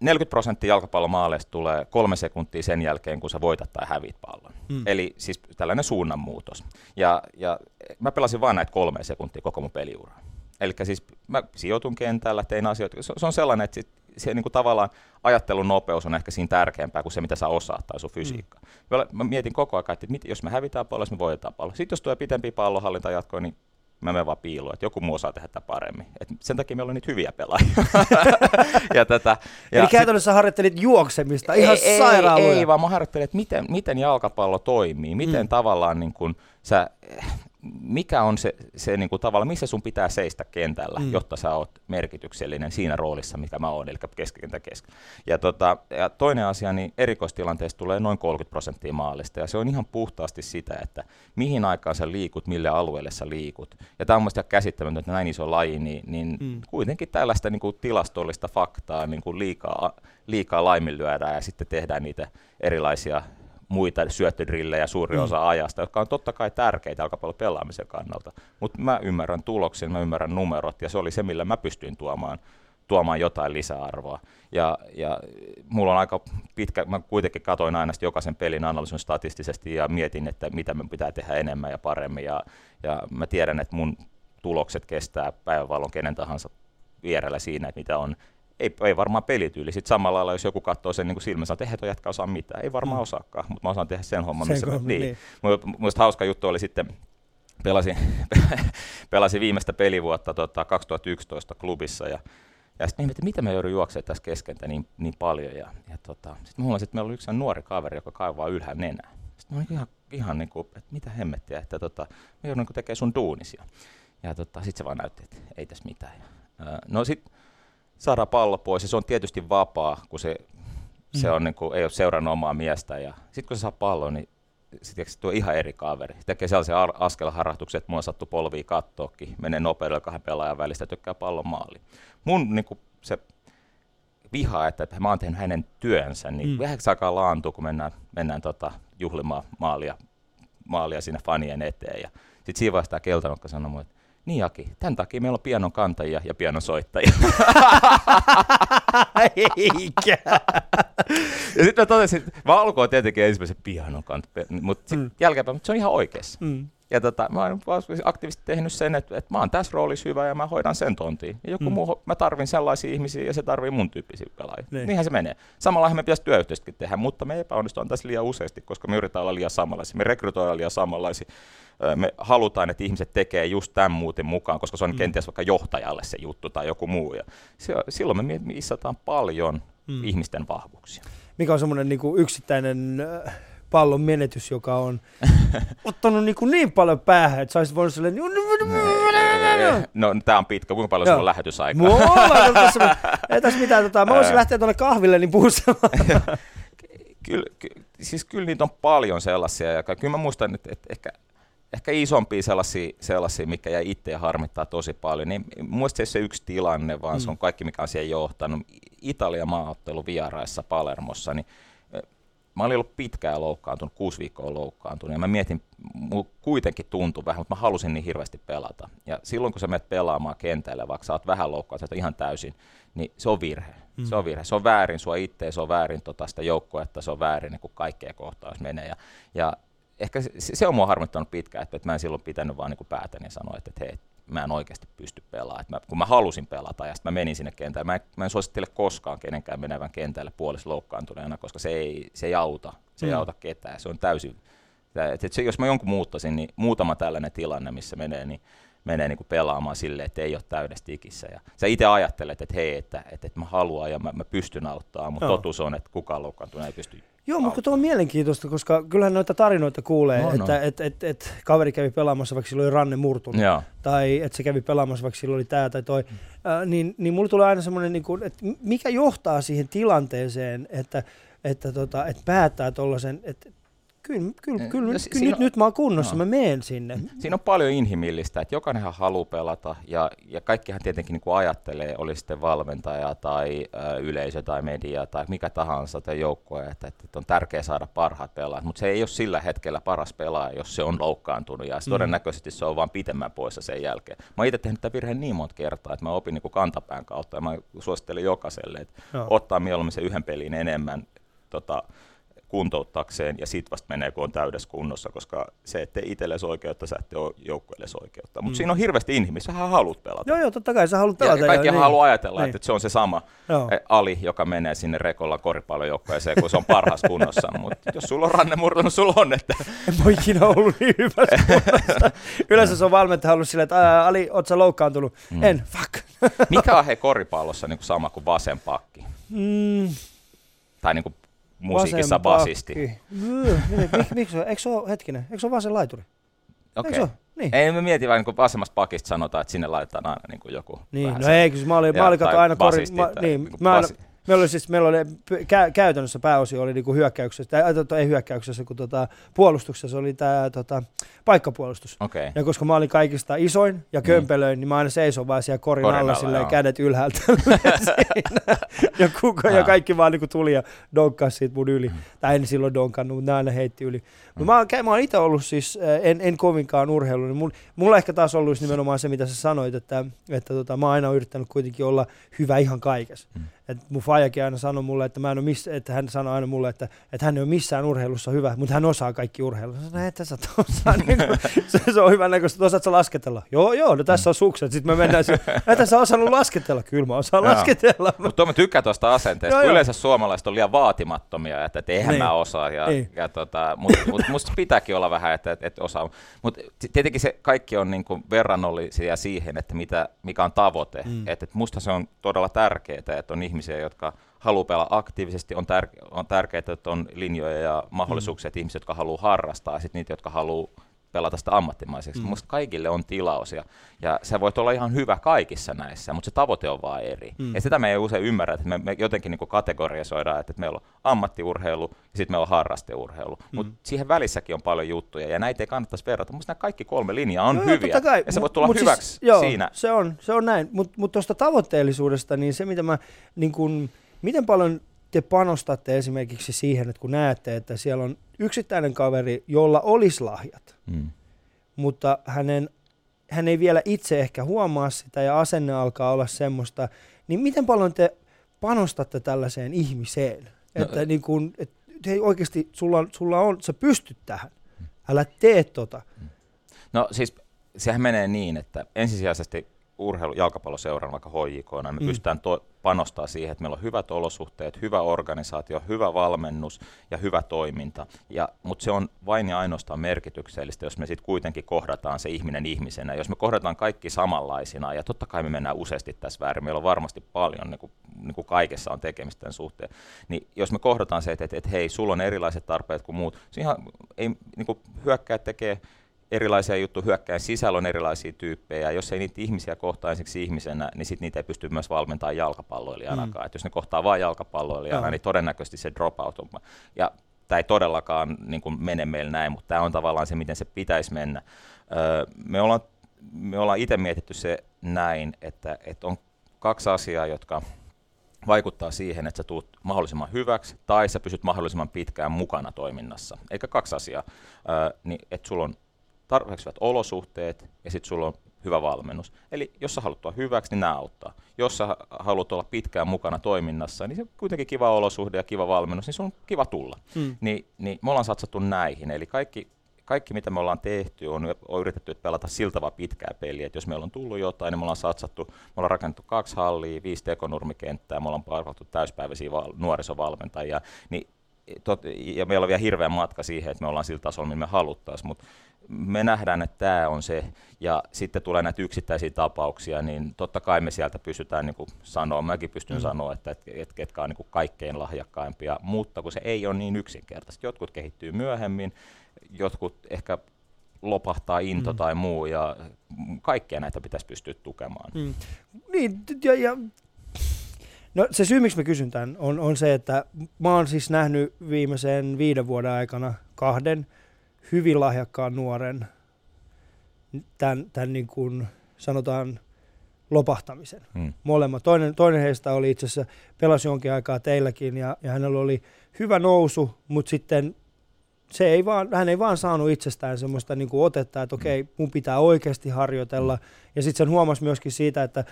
40 prosenttia jalkapallomaaleista tulee kolme sekuntia sen jälkeen, kun sä voitat tai hävit pallon. Mm. Eli siis tällainen suunnanmuutos. Ja, ja mä pelasin vain näitä kolme sekuntia koko mun peliuraa. Eli siis mä sijoitun kentällä, tein asioita. Se on sellainen, että se niin kuin tavallaan ajattelun nopeus on ehkä siinä tärkeämpää kuin se, mitä sä osaat tai sun fysiikka. Mm. Mä mietin koko ajan, että mit, jos me hävitään pallo, jos me voitetaan pallo. Sitten jos tulee pitempi pallohallinta jatkoon, niin mä menen vaan piiloon, että joku muu osaa tehdä tätä paremmin. Et sen takia meillä on niitä hyviä pelaajia. ja tätä, ja Eli käytännössä sit, harjoittelit juoksemista ihan ei, sairaan ei, ei, vaan mä harjoittelin, että miten, miten jalkapallo toimii, miten mm. tavallaan niin kun sä mikä on se, se niin kuin tavalla, missä sun pitää seistä kentällä, mm. jotta sä oot merkityksellinen siinä roolissa, mikä mä oon, eli keskikenttä kesken. Ja, tota, ja toinen asia, niin erikoistilanteesta tulee noin 30 prosenttia maalista, ja se on ihan puhtaasti sitä, että mihin aikaan sä liikut, mille alueelle sä liikut. Ja tämä on mielestäni käsittämätöntä, että näin iso laji, niin, niin mm. kuitenkin tällaista niin kuin tilastollista faktaa niin kuin liikaa, liikaa laiminlyödään, ja sitten tehdään niitä erilaisia muita syöttödrillejä suuri mm. osa ajasta, jotka on totta kai tärkeitä jalkapallon pelaamisen kannalta. Mutta mä ymmärrän tuloksen, mä ymmärrän numerot, ja se oli se, millä mä pystyin tuomaan, tuomaan jotain lisäarvoa. Ja, ja mulla on aika pitkä, mä kuitenkin katoin aina jokaisen pelin analysoin statistisesti ja mietin, että mitä me pitää tehdä enemmän ja paremmin. Ja, ja mä tiedän, että mun tulokset kestää päivänvalon kenen tahansa vierellä siinä, että mitä on ei, ei varmaan pelityyli. Sitten samalla lailla, jos joku katsoo sen niin silmänsä, että eihän tuo jätkä osaa mitään. Ei varmaan mm. osaakaan, mutta mä osaan tehdä sen homman, missä sen niin. niin. Mielestäni hauska juttu oli sitten, pelasin, pelasin viimeistä pelivuotta tota, 2011 klubissa ja ja sitten mietin, että mitä mä joudun juoksemaan tässä keskentä niin, niin paljon. Ja, ja tota, sitten huomasin, että meillä oli yksi nuori kaveri, joka kaivaa ylhään nenää. Sitten mä olin ihan, ihan niin kuin, että mitä hemmettiä, että tota, mä joudun niin tekemään sun duunisia. Ja tota, sitten se vaan näytti, että ei tässä mitään. Ja, no sitten saada pallo pois ja se on tietysti vapaa, kun se, mm. se on, niin kuin, ei ole seurannut omaa miestä. Ja sitten kun se saa pallon, niin sitten tuo ihan eri kaveri. Se tekee sellaisen askelharrastuksen, että mua sattuu polvia kattoakin, menee nopeudella kahden pelaajan välistä ja tykkää pallon maali. Mun niin kuin, se viha, että, että mä oon tehnyt hänen työnsä, niin mm. vähäksi aikaa laantuu, kun mennään, mennään tota, juhlimaan maalia, maalia sinne fanien eteen. Ja sitten siinä vaiheessa tämä keltanokka sanoi että niin Jaki, tämän takia meillä on pianon kantajia ja pianon soittajia. Eikä. ja sitten mä totesin, mä alkoin tietenkin ensimmäisen pianon mutta mm. jälkeenpäin, mutta se on ihan oikeassa. Mm. Ja tota, mä oon aktiivisesti tehnyt sen, että, että mä oon tässä roolissa hyvä ja mä hoidan sen tontiin. Ja joku mm. muu, mä tarvin sellaisia ihmisiä ja se tarvii mun tyyppisiä pelaajia. Niin. Niinhän se menee. Samalla me pitäisi työyhteistyötäkin tehdä, mutta me epäonnistutaan tässä liian useasti, koska me yritetään olla liian samanlaisia. Me rekrytoidaan liian samanlaisia me halutaan, että ihmiset tekee just tämän muuten mukaan, koska se on mm. kenties vaikka johtajalle se juttu tai joku muu. Ja se, silloin me missataan paljon mm. ihmisten vahvuuksia. Mikä on semmoinen niin yksittäinen pallon menetys, joka on ottanut niin, kuin niin paljon päähän, että saisit voinut silleen... No, tämä on pitkä. Kuinka paljon sulla on lähetysaikaa? Mulla tässä, ei tässä mitään. Tota, mä voisin lähteä tuonne kahville, niin puhumaan. kyllä, ky, siis kyllä niitä on paljon sellaisia. Ja kyllä mä muistan, että, että ehkä ehkä isompia sellaisia, sellaisia mikä jäi itseä harmittaa tosi paljon, niin muista se yksi tilanne, vaan mm. se on kaikki, mikä on siihen johtanut. Italian maaottelu vieraissa Palermossa, niin mä olin ollut pitkään loukkaantunut, kuusi viikkoa loukkaantunut, ja mä mietin, mulla kuitenkin tuntui vähän, mutta mä halusin niin hirveästi pelata. Ja silloin, kun sä menet pelaamaan kentälle, vaikka sä oot vähän loukkaantunut ihan täysin, niin se on virhe. Mm. Se on virhe. Se on väärin sua itse, se on väärin tota sitä joukkoa, että se on väärin niin kuin kaikkea kohtaa, jos menee. Ja, ja ehkä se, se on mua harmittanut pitkään, että, että mä en silloin pitänyt vaan niin päätäni ja sanoa, että, että hei, mä en oikeasti pysty pelaamaan. Mä, kun mä halusin pelata ja sitten mä menin sinne kentälle, mä en, mä en suosittele koskaan kenenkään menevän kentälle puolessa loukkaantuneena, koska se ei, se ei auta, se mm. ei auta ketään, se on täysin, että, että se, jos mä jonkun muuttaisin, niin muutama tällainen tilanne, missä menee, niin menee niin kuin pelaamaan silleen, että ei ole täydessä tikissä. Ja sä itse ajattelet, että hei, että, että, että mä haluan ja mä, mä pystyn auttamaan, mutta totuus on, että kukaan loukkaantunut ei pysty Joo, mutta tuo on mielenkiintoista, koska kyllähän noita tarinoita kuulee, no, että no. Et, et, et, kaveri kävi pelaamassa, vaikka sillä oli ranne murtunut, Joo. tai että se kävi pelaamassa, vaikka sillä oli tämä tai toi, mm. äh, niin, niin mulla tulee aina semmoinen, niin kuin, että mikä johtaa siihen tilanteeseen, että, että, tota, että päättää tuollaisen, että Kyllä, kyllä, kyllä, kyllä si- nyt, on, nyt mä oon kunnossa, no. mä menen sinne. Siinä on paljon inhimillistä, että jokainenhan haluaa pelata ja, ja kaikkihan tietenkin niin kuin ajattelee, oli sitten valmentaja tai ö, yleisö tai media tai mikä tahansa tai joukkue, että, että on tärkeää saada parhaat pelaajat, mutta se ei ole sillä hetkellä paras pelaaja, jos se on loukkaantunut ja mm. todennäköisesti se on vaan pitemmän poissa sen jälkeen. Mä oon itse tehnyt tämän virheen niin monta kertaa, että mä opin niin kuin kantapään kautta ja mä suosittelen jokaiselle, että no. ottaa mieluummin se yhden pelin enemmän tota, kuntouttakseen ja sitten vasta menee, kun on täydessä kunnossa, koska se, että itsellesi oikeutta, sä ette ole joukkueelle oikeutta. Mutta mm. siinä on hirveästi inhimistä, sä haluat pelata. Joo, joo, totta kai sä haluat pelata. Ja, kaikki niin. haluaa ajatella, niin. että se on se sama joo. Eh, Ali, joka menee sinne rekolla koripallojoukkueeseen, kun se on parhaassa kunnossa. Mutta jos sulla on ranne murtunut, sulla on, että... En mä ikinä ollut niin hyvässä Yleensä se on valmentaja ollut silleen, että Ali, oot sä loukkaantunut? Mm. En, fuck. Mikä on he koripallossa niin kuin sama kuin vasen pakki? Mm. Tai niin kuin musiikissa basisti. Mik, miksi se Eikö se ole, hetkinen, eikö se ole vaan se laituri? Okei. Okay. Niin. Ei me mieti vain, kun vasemmasta pakista sanotaan, että sinne laitetaan aina niin kuin joku Niin, no ei, kun mä olin, mä olin aina kori, mä, niin, niin mä aina, Meillä oli siis, meillä oli kä- käytännössä pääosio oli niinku hyökkäyksessä, tai tota, ei hyökkäyksessä, kun tota, puolustuksessa oli tämä tota, paikkapuolustus. Okay. Ja koska mä olin kaikista isoin ja niin. kömpelöin, mm. niin mä aina seison vaan siellä korin, korin alla, silleen, kädet ylhäältä. ja, kuka, ja kaikki vaan niinku tuli ja donkkasi siitä mun yli. Mm. Tai en silloin donkannut, mutta ne aina heitti yli. Mm. Mä, mä oon itse ollut siis, en, en kovinkaan urheilu, niin mun, mulla ehkä taas ollut nimenomaan se, mitä sä sanoit, että, että tota, mä oon aina yrittänyt kuitenkin olla hyvä ihan kaikessa. Mm. Et mun faijakin aina sanoi mulle, että, mä en miss, että hän sanoi aina mulle, että, että hän ei ole missään urheilussa hyvä, mutta hän osaa kaikki urheilu. Sanoin, että sä osaa, niin kuin, se, se, on hyvä näköistä, osaat sä lasketella? Joo, joo, no tässä on sukset. Sitten me mennään siihen, että sä osannut lasketella? Kyllä mä osaan lasketella. Mutta mä tykkään tuosta asenteesta, joo, yleensä suomalaiset on liian vaatimattomia, että, että eihän niin. mä osaa. Ja, niin. ja tota, mutta mut musta pitääkin olla vähän, että, että, että osaa. Mutta tietenkin se kaikki on niin kuin verrannollisia siihen, että mitä, mikä on tavoite. Mm. Että, että musta se on todella tärkeää, että on ihmisiä, jotka haluaa pelaa aktiivisesti, on, tär- on tärkeää, että on linjoja ja mahdollisuuksia, mm. että ihmiset, jotka haluaa harrastaa, ja sitten niitä, jotka haluaa pelata sitä ammattimaiseksi. Mm. Minusta kaikille on tilaus ja, ja sä voit olla ihan hyvä kaikissa näissä, mutta se tavoite on vaan eri. Mm. Ja sitä me ei usein ymmärrä, että me, me jotenkin niin kategorisoidaan, että, että meillä on ammattiurheilu ja sitten meillä on harrasteurheilu. Mm. Mutta siihen välissäkin on paljon juttuja ja näitä ei kannattaisi verrata. Minusta nämä kaikki kolme linjaa on no, hyviä kai. ja se voi tulla mut siis hyväksi siis, joo, siinä. Se on, se on näin, mutta mut tuosta tavoitteellisuudesta, niin se mitä mä, niin kun, miten paljon te panostatte esimerkiksi siihen, että kun näette, että siellä on yksittäinen kaveri, jolla olisi lahjat, mm. mutta hänen, hän ei vielä itse ehkä huomaa sitä ja asenne alkaa olla semmoista, niin miten paljon te panostatte tällaiseen ihmiseen? No, että niin kun, et, hei, oikeasti sulla, sulla on, sä pystyt tähän, älä tee tota. Mm. No siis sehän menee niin, että ensisijaisesti urheilu, jalkapalloseuran vaikka HJK, me mm. pystytään to- panostaa siihen, että meillä on hyvät olosuhteet, hyvä organisaatio, hyvä valmennus ja hyvä toiminta. Ja, mutta se on vain ja ainoastaan merkityksellistä, jos me sitten kuitenkin kohdataan se ihminen ihmisenä. Jos me kohdataan kaikki samanlaisina, ja totta kai me mennään useasti tässä väärin, meillä on varmasti paljon, niin kuin, niin kuin kaikessa on tekemistä tämän suhteen, niin jos me kohdataan se, että, että, että hei, sulla on erilaiset tarpeet kuin muut, siinä ei niin kuin hyökkäät tekee erilaisia juttuja, hyökkäin sisällä on erilaisia tyyppejä, jos ei niitä ihmisiä kohtaa ensiksi ihmisenä, niin sit niitä ei pysty myös valmentamaan jalkapalloilijanakaan. Mm. Et jos ne kohtaa vain jalkapalloilijana, mm. niin todennäköisesti se dropout on. Ja tämä ei todellakaan niin kuin mene meillä näin, mutta tämä on tavallaan se, miten se pitäisi mennä. Öö, me ollaan, me ollaan itse mietitty se näin, että, että on kaksi asiaa, jotka vaikuttaa siihen, että sä tulet mahdollisimman hyväksi tai sä pysyt mahdollisimman pitkään mukana toiminnassa. Eikä kaksi asiaa, öö, niin että sulla on tarpeeksi hyvät olosuhteet ja sitten sulla on hyvä valmennus. Eli jos sä haluat olla hyväksi, niin nämä auttaa. Jos sä haluat olla pitkään mukana toiminnassa, niin se on kuitenkin kiva olosuhde ja kiva valmennus, niin se on kiva tulla. Mm. Ni, niin me ollaan satsattu näihin. Eli kaikki kaikki mitä me ollaan tehty on, on yritetty pelata siltä pitkää peliä, että jos meillä on tullut jotain, niin me ollaan satsattu, me ollaan rakennettu kaksi hallia, viisi tekonurmikenttää, me ollaan palkattu täyspäiväisiä val, nuorisovalmentajia, niin tot, ja meillä on vielä hirveä matka siihen, että me ollaan sillä tasolla, millä me haluttaisiin, mutta me nähdään, että tämä on se, ja sitten tulee näitä yksittäisiä tapauksia, niin totta kai me sieltä pystytään niin sanoa, mäkin pystyn mm. sanoa, että, että, että ketkä on niin kaikkein lahjakkaimpia, mutta kun se ei ole niin yksinkertaista. Jotkut kehittyy myöhemmin, jotkut ehkä lopahtaa into mm. tai muu, ja kaikkea näitä pitäisi pystyä tukemaan. Mm. Niin, ja, ja No se syy, miksi mä kysyn tämän, on, on se, että mä oon siis nähnyt viimeisen viiden vuoden aikana kahden hyvin lahjakkaan nuoren tämän, tämän niin kuin sanotaan lopahtamisen. Hmm. Molemmat. Toinen, toinen heistä oli itse asiassa, pelasi jonkin aikaa teilläkin ja, ja hänellä oli hyvä nousu, mutta sitten se ei vaan, hän ei vaan saanut itsestään semmoista niin kuin otetta, että okei, mun pitää oikeasti harjoitella. Ja sitten sen huomasi myöskin siitä, että äh,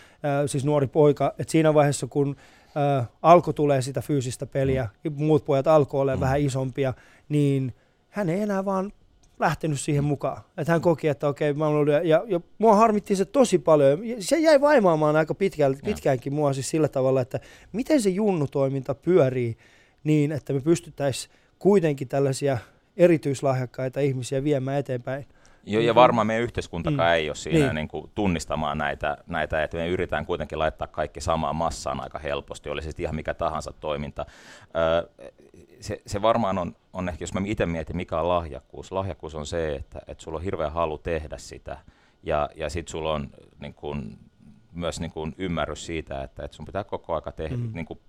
siis nuori poika, että siinä vaiheessa kun äh, alkoi tulee sitä fyysistä peliä, muut pojat alkoi olla mm. vähän isompia, niin hän ei enää vaan lähtenyt siihen mukaan. Että hän koki, että okei, mä olen ja, ja, ja mua harmitti se tosi paljon. Se jäi vaimaamaan aika pitkään, pitkäänkin mua siis sillä tavalla, että miten se junnutoiminta pyörii niin, että me pystyttäisiin kuitenkin tällaisia erityislahjakkaita ihmisiä viemään eteenpäin. Joo, ja varmaan meidän yhteiskuntakaan mm. ei ole siinä niin. Niin kuin tunnistamaan näitä, näitä, että me yritetään kuitenkin laittaa kaikki samaan massaan aika helposti, oli se ihan mikä tahansa toiminta. Öö, se, se varmaan on, on ehkä, jos mä itse mietin, mikä on lahjakkuus. Lahjakkuus on se, että, että sulla on hirveä halu tehdä sitä, ja, ja sitten sulla on niin kuin, myös niin kuin ymmärrys siitä, että, että sun pitää koko aika tehdä, mm. niin kuin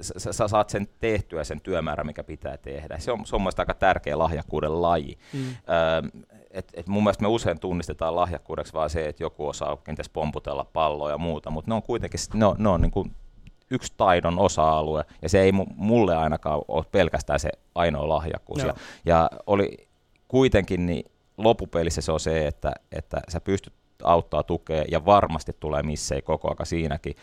sä, sä saat sen tehtyä, sen työmäärän, mikä pitää tehdä. Se on, se on mielestäni aika tärkeä lahjakkuuden laji. Mm. Öö, et, et mun mielestä me usein tunnistetaan lahjakkuudeksi vaan se, että joku osaa kenties pomputella palloa ja muuta, mutta ne on kuitenkin ne on, ne on niin kuin yksi taidon osa-alue, ja se ei mulle ainakaan ole pelkästään se ainoa lahjakkuus. No. Ja, ja oli kuitenkin niin lopupelissä se on se, että, että sä pystyt auttaa tukea ja varmasti tulee missei koko aika siinäkin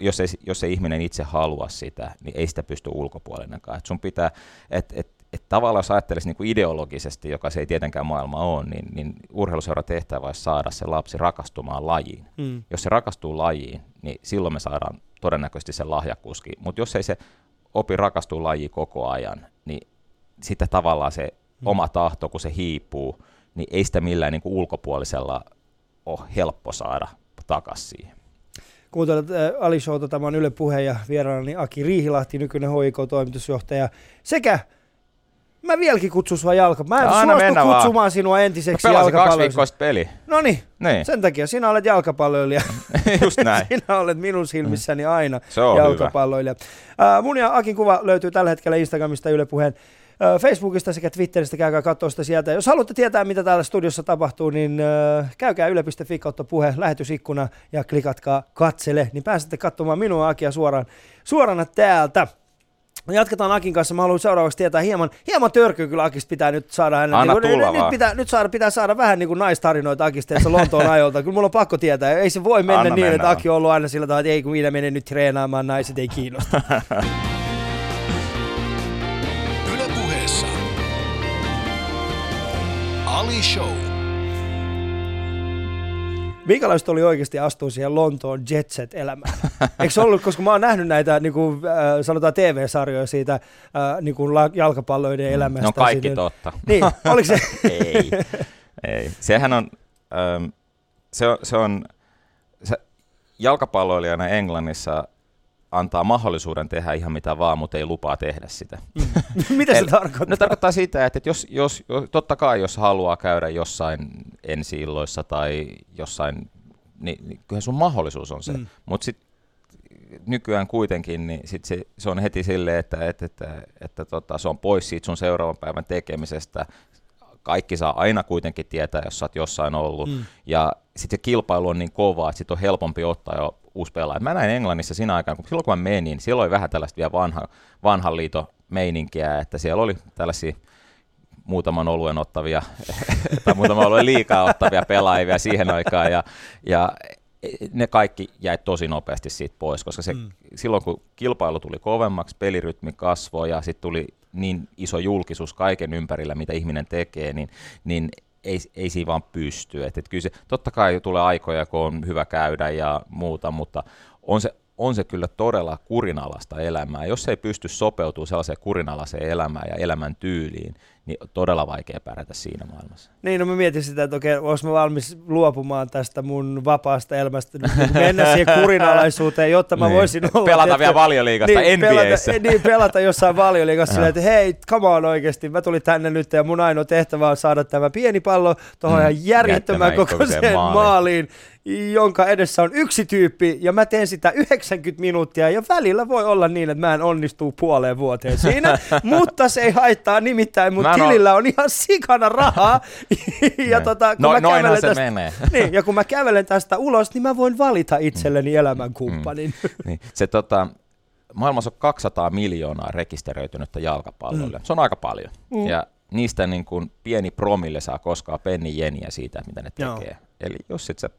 jos ei, jos ei ihminen itse halua sitä, niin ei sitä pysty ulkopuolinenkaan. Et sun pitää, et, et, et tavallaan jos ajattelisi niin ideologisesti, joka se ei tietenkään maailma ole, niin, niin urheiluseura tehtävä olisi saada se lapsi rakastumaan lajiin. Mm. Jos se rakastuu lajiin, niin silloin me saadaan todennäköisesti sen lahjakkuuskin. Mutta jos ei se opi rakastua lajiin koko ajan, niin sitten tavallaan se mm. oma tahto, kun se hiipuu, niin ei sitä millään niin kuin ulkopuolisella ole helppo saada takaisin siihen. Kuuntelet Ali Showta, tämä on Yle Puhe ja vieraani Aki Riihilahti, nykyinen HIK-toimitusjohtaja, sekä Mä vieläkin kutsun sua jalka. Mä en no, suostu kutsumaan vaan. sinua entiseksi jalkapalloilijaksi. kaksi peli. No niin, sen takia sinä olet jalkapalloilija. Just näin. sinä olet minun silmissäni aina Se on jalkapalloilija. Uh, mun ja Akin kuva löytyy tällä hetkellä Instagramista Yle Puheen Facebookista sekä Twitteristä, käykää katsoa sitä sieltä. Jos haluatte tietää, mitä täällä studiossa tapahtuu, niin käykää yle.fi kautta puhe, lähetysikkuna ja klikatkaa katsele, niin pääsette katsomaan minua Akia suoraan, suorana täältä. Jatketaan Akin kanssa. Mä haluan seuraavaksi tietää hieman, hieman törkyä kyllä Akista pitää nyt saada hänen. Anna niin, tulla nyt, nyt, pitää, nyt saada, pitää saada vähän niin kuin naistarinoita Akista ja Lontoon ajolta. Kyllä mulla on pakko tietää. Ei se voi mennä Anna niin, mennä. että Aki on ollut aina sillä tavalla, että ei kun minä menen nyt treenaamaan, naiset ei kiinnosta. Ali Show. Minkälaista oli oikeasti astua siihen Lontoon Jetset-elämään? Eikö se ollut, koska mä oon nähnyt näitä niin kuin, äh, sanotaan TV-sarjoja siitä äh, niin kuin jalkapalloiden elämästä. No kaikki siitä. totta. Niin, oliko se? ei, ei. Sehän on, ähm, se on, se on se, jalkapalloilijana Englannissa antaa mahdollisuuden tehdä ihan mitä vaan, mutta ei lupaa tehdä sitä. Mm. mitä se tarkoittaa? No tarkoittaa sitä, että jos, jos, totta kai jos haluaa käydä jossain ensi tai jossain, niin, niin kyllähän sun mahdollisuus on se. Mm. Mutta sitten nykyään kuitenkin, niin sit se, se on heti silleen, että, että, että, että tota, se on pois siitä sun seuraavan päivän tekemisestä. Kaikki saa aina kuitenkin tietää, jos sä oot jossain ollut. Mm. Ja sitten se kilpailu on niin kova, että sit on helpompi ottaa jo uusi pelaaja. Mä näin Englannissa siinä aikaan, kun silloin kun mä menin, silloin oli vähän tällaista vielä vanha, vanhan liiton meininkiä, että siellä oli tällaisia muutaman oluen ottavia, tai muutaman oluen liikaa ottavia pelaajia siihen aikaan, ja, ja ne kaikki jäi tosi nopeasti siitä pois, koska se, mm. silloin kun kilpailu tuli kovemmaksi, pelirytmi kasvoi ja sitten tuli niin iso julkisuus kaiken ympärillä, mitä ihminen tekee, niin, niin ei, ei siinä vaan pysty. Et, et kyllä se, totta kai tulee aikoja, kun on hyvä käydä ja muuta, mutta on se on se kyllä todella kurinalasta elämää. Jos ei pysty sopeutumaan sellaiseen kurinalaiseen elämään ja elämän tyyliin, niin todella vaikea pärjätä siinä maailmassa. Niin, no mä mietin sitä, että okei, olisi mä valmis luopumaan tästä mun vapaasta elämästä, niin mennä siihen kurinalaisuuteen, jotta mä niin. voisin olla... Pelata tiedätkö, vielä valioliigasta niin, NBAissä. Pelata, niin, pelata jossain valioliigassa silleen, että hei, come on oikeasti, mä tulin tänne nyt ja mun ainoa tehtävä on saada tämä pieni pallo tuohon mm, ihan järjettömän kokoiseen maaliin. maaliin jonka edessä on yksi tyyppi, ja mä teen sitä 90 minuuttia, ja välillä voi olla niin, että mä en onnistu puoleen vuoteen siinä, mutta se ei haittaa, nimittäin mun tilillä on ihan sikana rahaa, ja tota, kun no, mä kävelen tästä, menee. Niin, ja kun mä kävelen tästä ulos, niin mä voin valita itselleni mm. elämänkumppanin. Mm. Niin. Se tota, maailmassa on 200 miljoonaa rekisteröitynyttä jalkapallolle. Mm. Se on aika paljon. Mm. Ja niistä niin kuin pieni promille saa koskaan penni jeniä siitä, mitä ne tekee. Joo. Eli jos et sä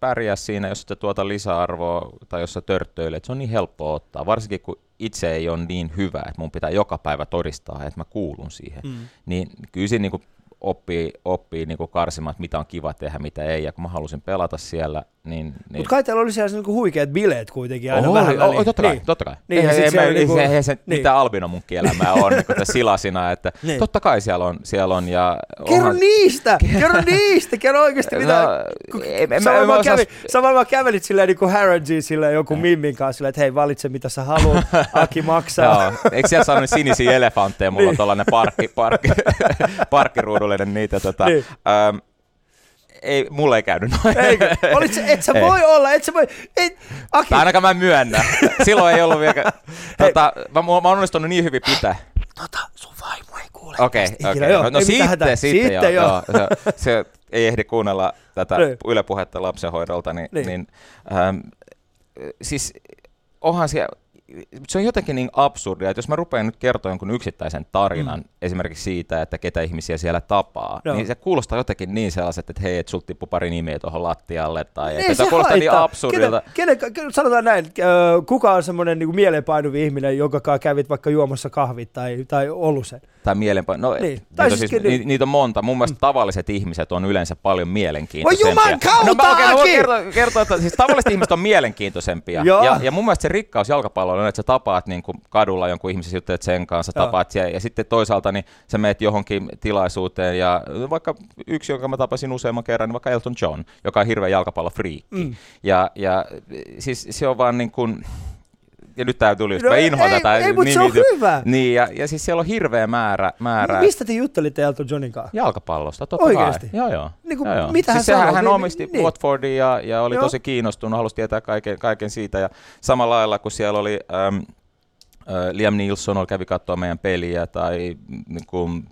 pärjää siinä, jos et tuota lisäarvoa tai jos sä törttöilet, se on niin helppo ottaa. Varsinkin kun itse ei ole niin hyvä, että mun pitää joka päivä todistaa, että mä kuulun siihen. Mm. Niin kyllä siinä niin oppii, oppii niin kuin karsimaan, että mitä on kiva tehdä, mitä ei. Ja kun mä halusin pelata siellä, niin... niin... Mutta kai teillä oli siellä niinku huikeat bileet kuitenkin aina Oho, vähän väliin. Totta kai, niin. totta kai. Niin, ei, ei, ei, niinku... se, ei se niin. mitä Albino mun kielämää on niin silasina, että niin. totta kai siellä on. Siellä on ja kerro onhan... niistä, kerro niistä, kerro oikeasti no, mitä... No, ei, sä, mä, mä, kävi, sä varmaan kävelit silleen niin kuin Harrodsy silleen joku mimmin kanssa silleen, että hei valitse mitä sä haluat, Aki maksaa. Joo, eikö siellä saanut sinisiä elefantteja, mulla on niin. tuollainen parkki, parkki, parkkiruudullinen niitä. Tota, niin. ähm, ei, mulle ei käynyt noin. Eikö? Olit se, et sä ei. voi olla, et sä voi, et, Aki. Tai ainakaan mä myönnä. Silloin ei ollut vielä, tota, mä, mä oon onnistunut niin hyvin pitää. Tota, sun vaimo ei kuule. Okei, okay, okei. Okay. No, no sitten, sitten, sitten, joo, joo. joo. Se, se, ei ehdi kuunnella tätä niin. ylepuhetta lapsenhoidolta, niin, niin. niin ähm, siis onhan siellä, se on jotenkin niin absurdia, että jos mä rupean nyt kertoa jonkun yksittäisen tarinan, mm. esimerkiksi siitä, että ketä ihmisiä siellä tapaa, no. niin se kuulostaa jotenkin niin sellaiset, että hei, että sulta tippui pari nimeä tuohon lattialle, tai niin, että se kuulostaa niin absurdilta. Kenen, kenen, sanotaan näin, kuka on semmoinen niin mieleenpainuvi ihminen, jonka kävit vaikka juomassa kahvit tai, tai ollut sen? Tai mielenpa- no, niin. niitä, on siis, niin. niitä on monta. Mun mielestä tavalliset ihmiset on yleensä paljon mielenkiintoisempia. Voi juman no, mä, okay, voin kertoa, kertoa, että siis tavalliset ihmiset on mielenkiintoisempia. ja, ja mun mielestä se rikkaus jalkapallolla on, että sä tapaat niin kuin kadulla jonkun ihmisen juttelet sen kanssa, Joo. tapaat siellä, ja sitten toisaalta niin sä meet johonkin tilaisuuteen, ja vaikka yksi, jonka mä tapasin useamman kerran, niin vaikka Elton John, joka on hirveä jalkapallofriikki. Mm. Ja, ja siis se on vaan niin kuin, ja nyt tää tuli just, no, mä inhoan ei, tätä. Ei, mutta se on hyvä. Niin, ja, ja siis siellä on hirveä määrä. määrä Mistä te juttelitte Elton Johnin kanssa? Jalkapallosta, totta Oikeasti? kai. Joo, joo. Niin kuin, joo, joo. Mitä siis hän sanoi? Hän niin, omisti niin. Watfordin ja, ja oli joo. tosi kiinnostunut, halusi tietää kaiken, kaiken siitä. Ja samalla lailla, kun siellä oli... Ähm, äh, Liam Neeson oli kävi katsoa meidän peliä tai niin kuin,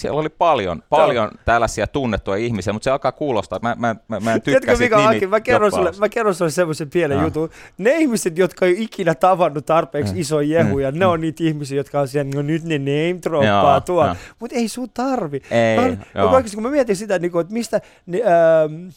siellä oli paljon, paljon tällaisia tunnettuja ihmisiä, mutta se alkaa kuulostaa, mä, mä, mä, mä en tykkää siitä nimi mä kerron, sulle, mä kerron sulle semmoisen pienen no. jutun. Ne ihmiset, jotka ei ikinä tavannut tarpeeksi mm. isoja jehuja, mm. ne on niitä ihmisiä, jotka on siellä, no nyt ne name droppaa tuo. Mutta ei sun tarvi. Ei, mä, mä, kun mä mietin sitä, niin kuin, että mistä, niin, äh,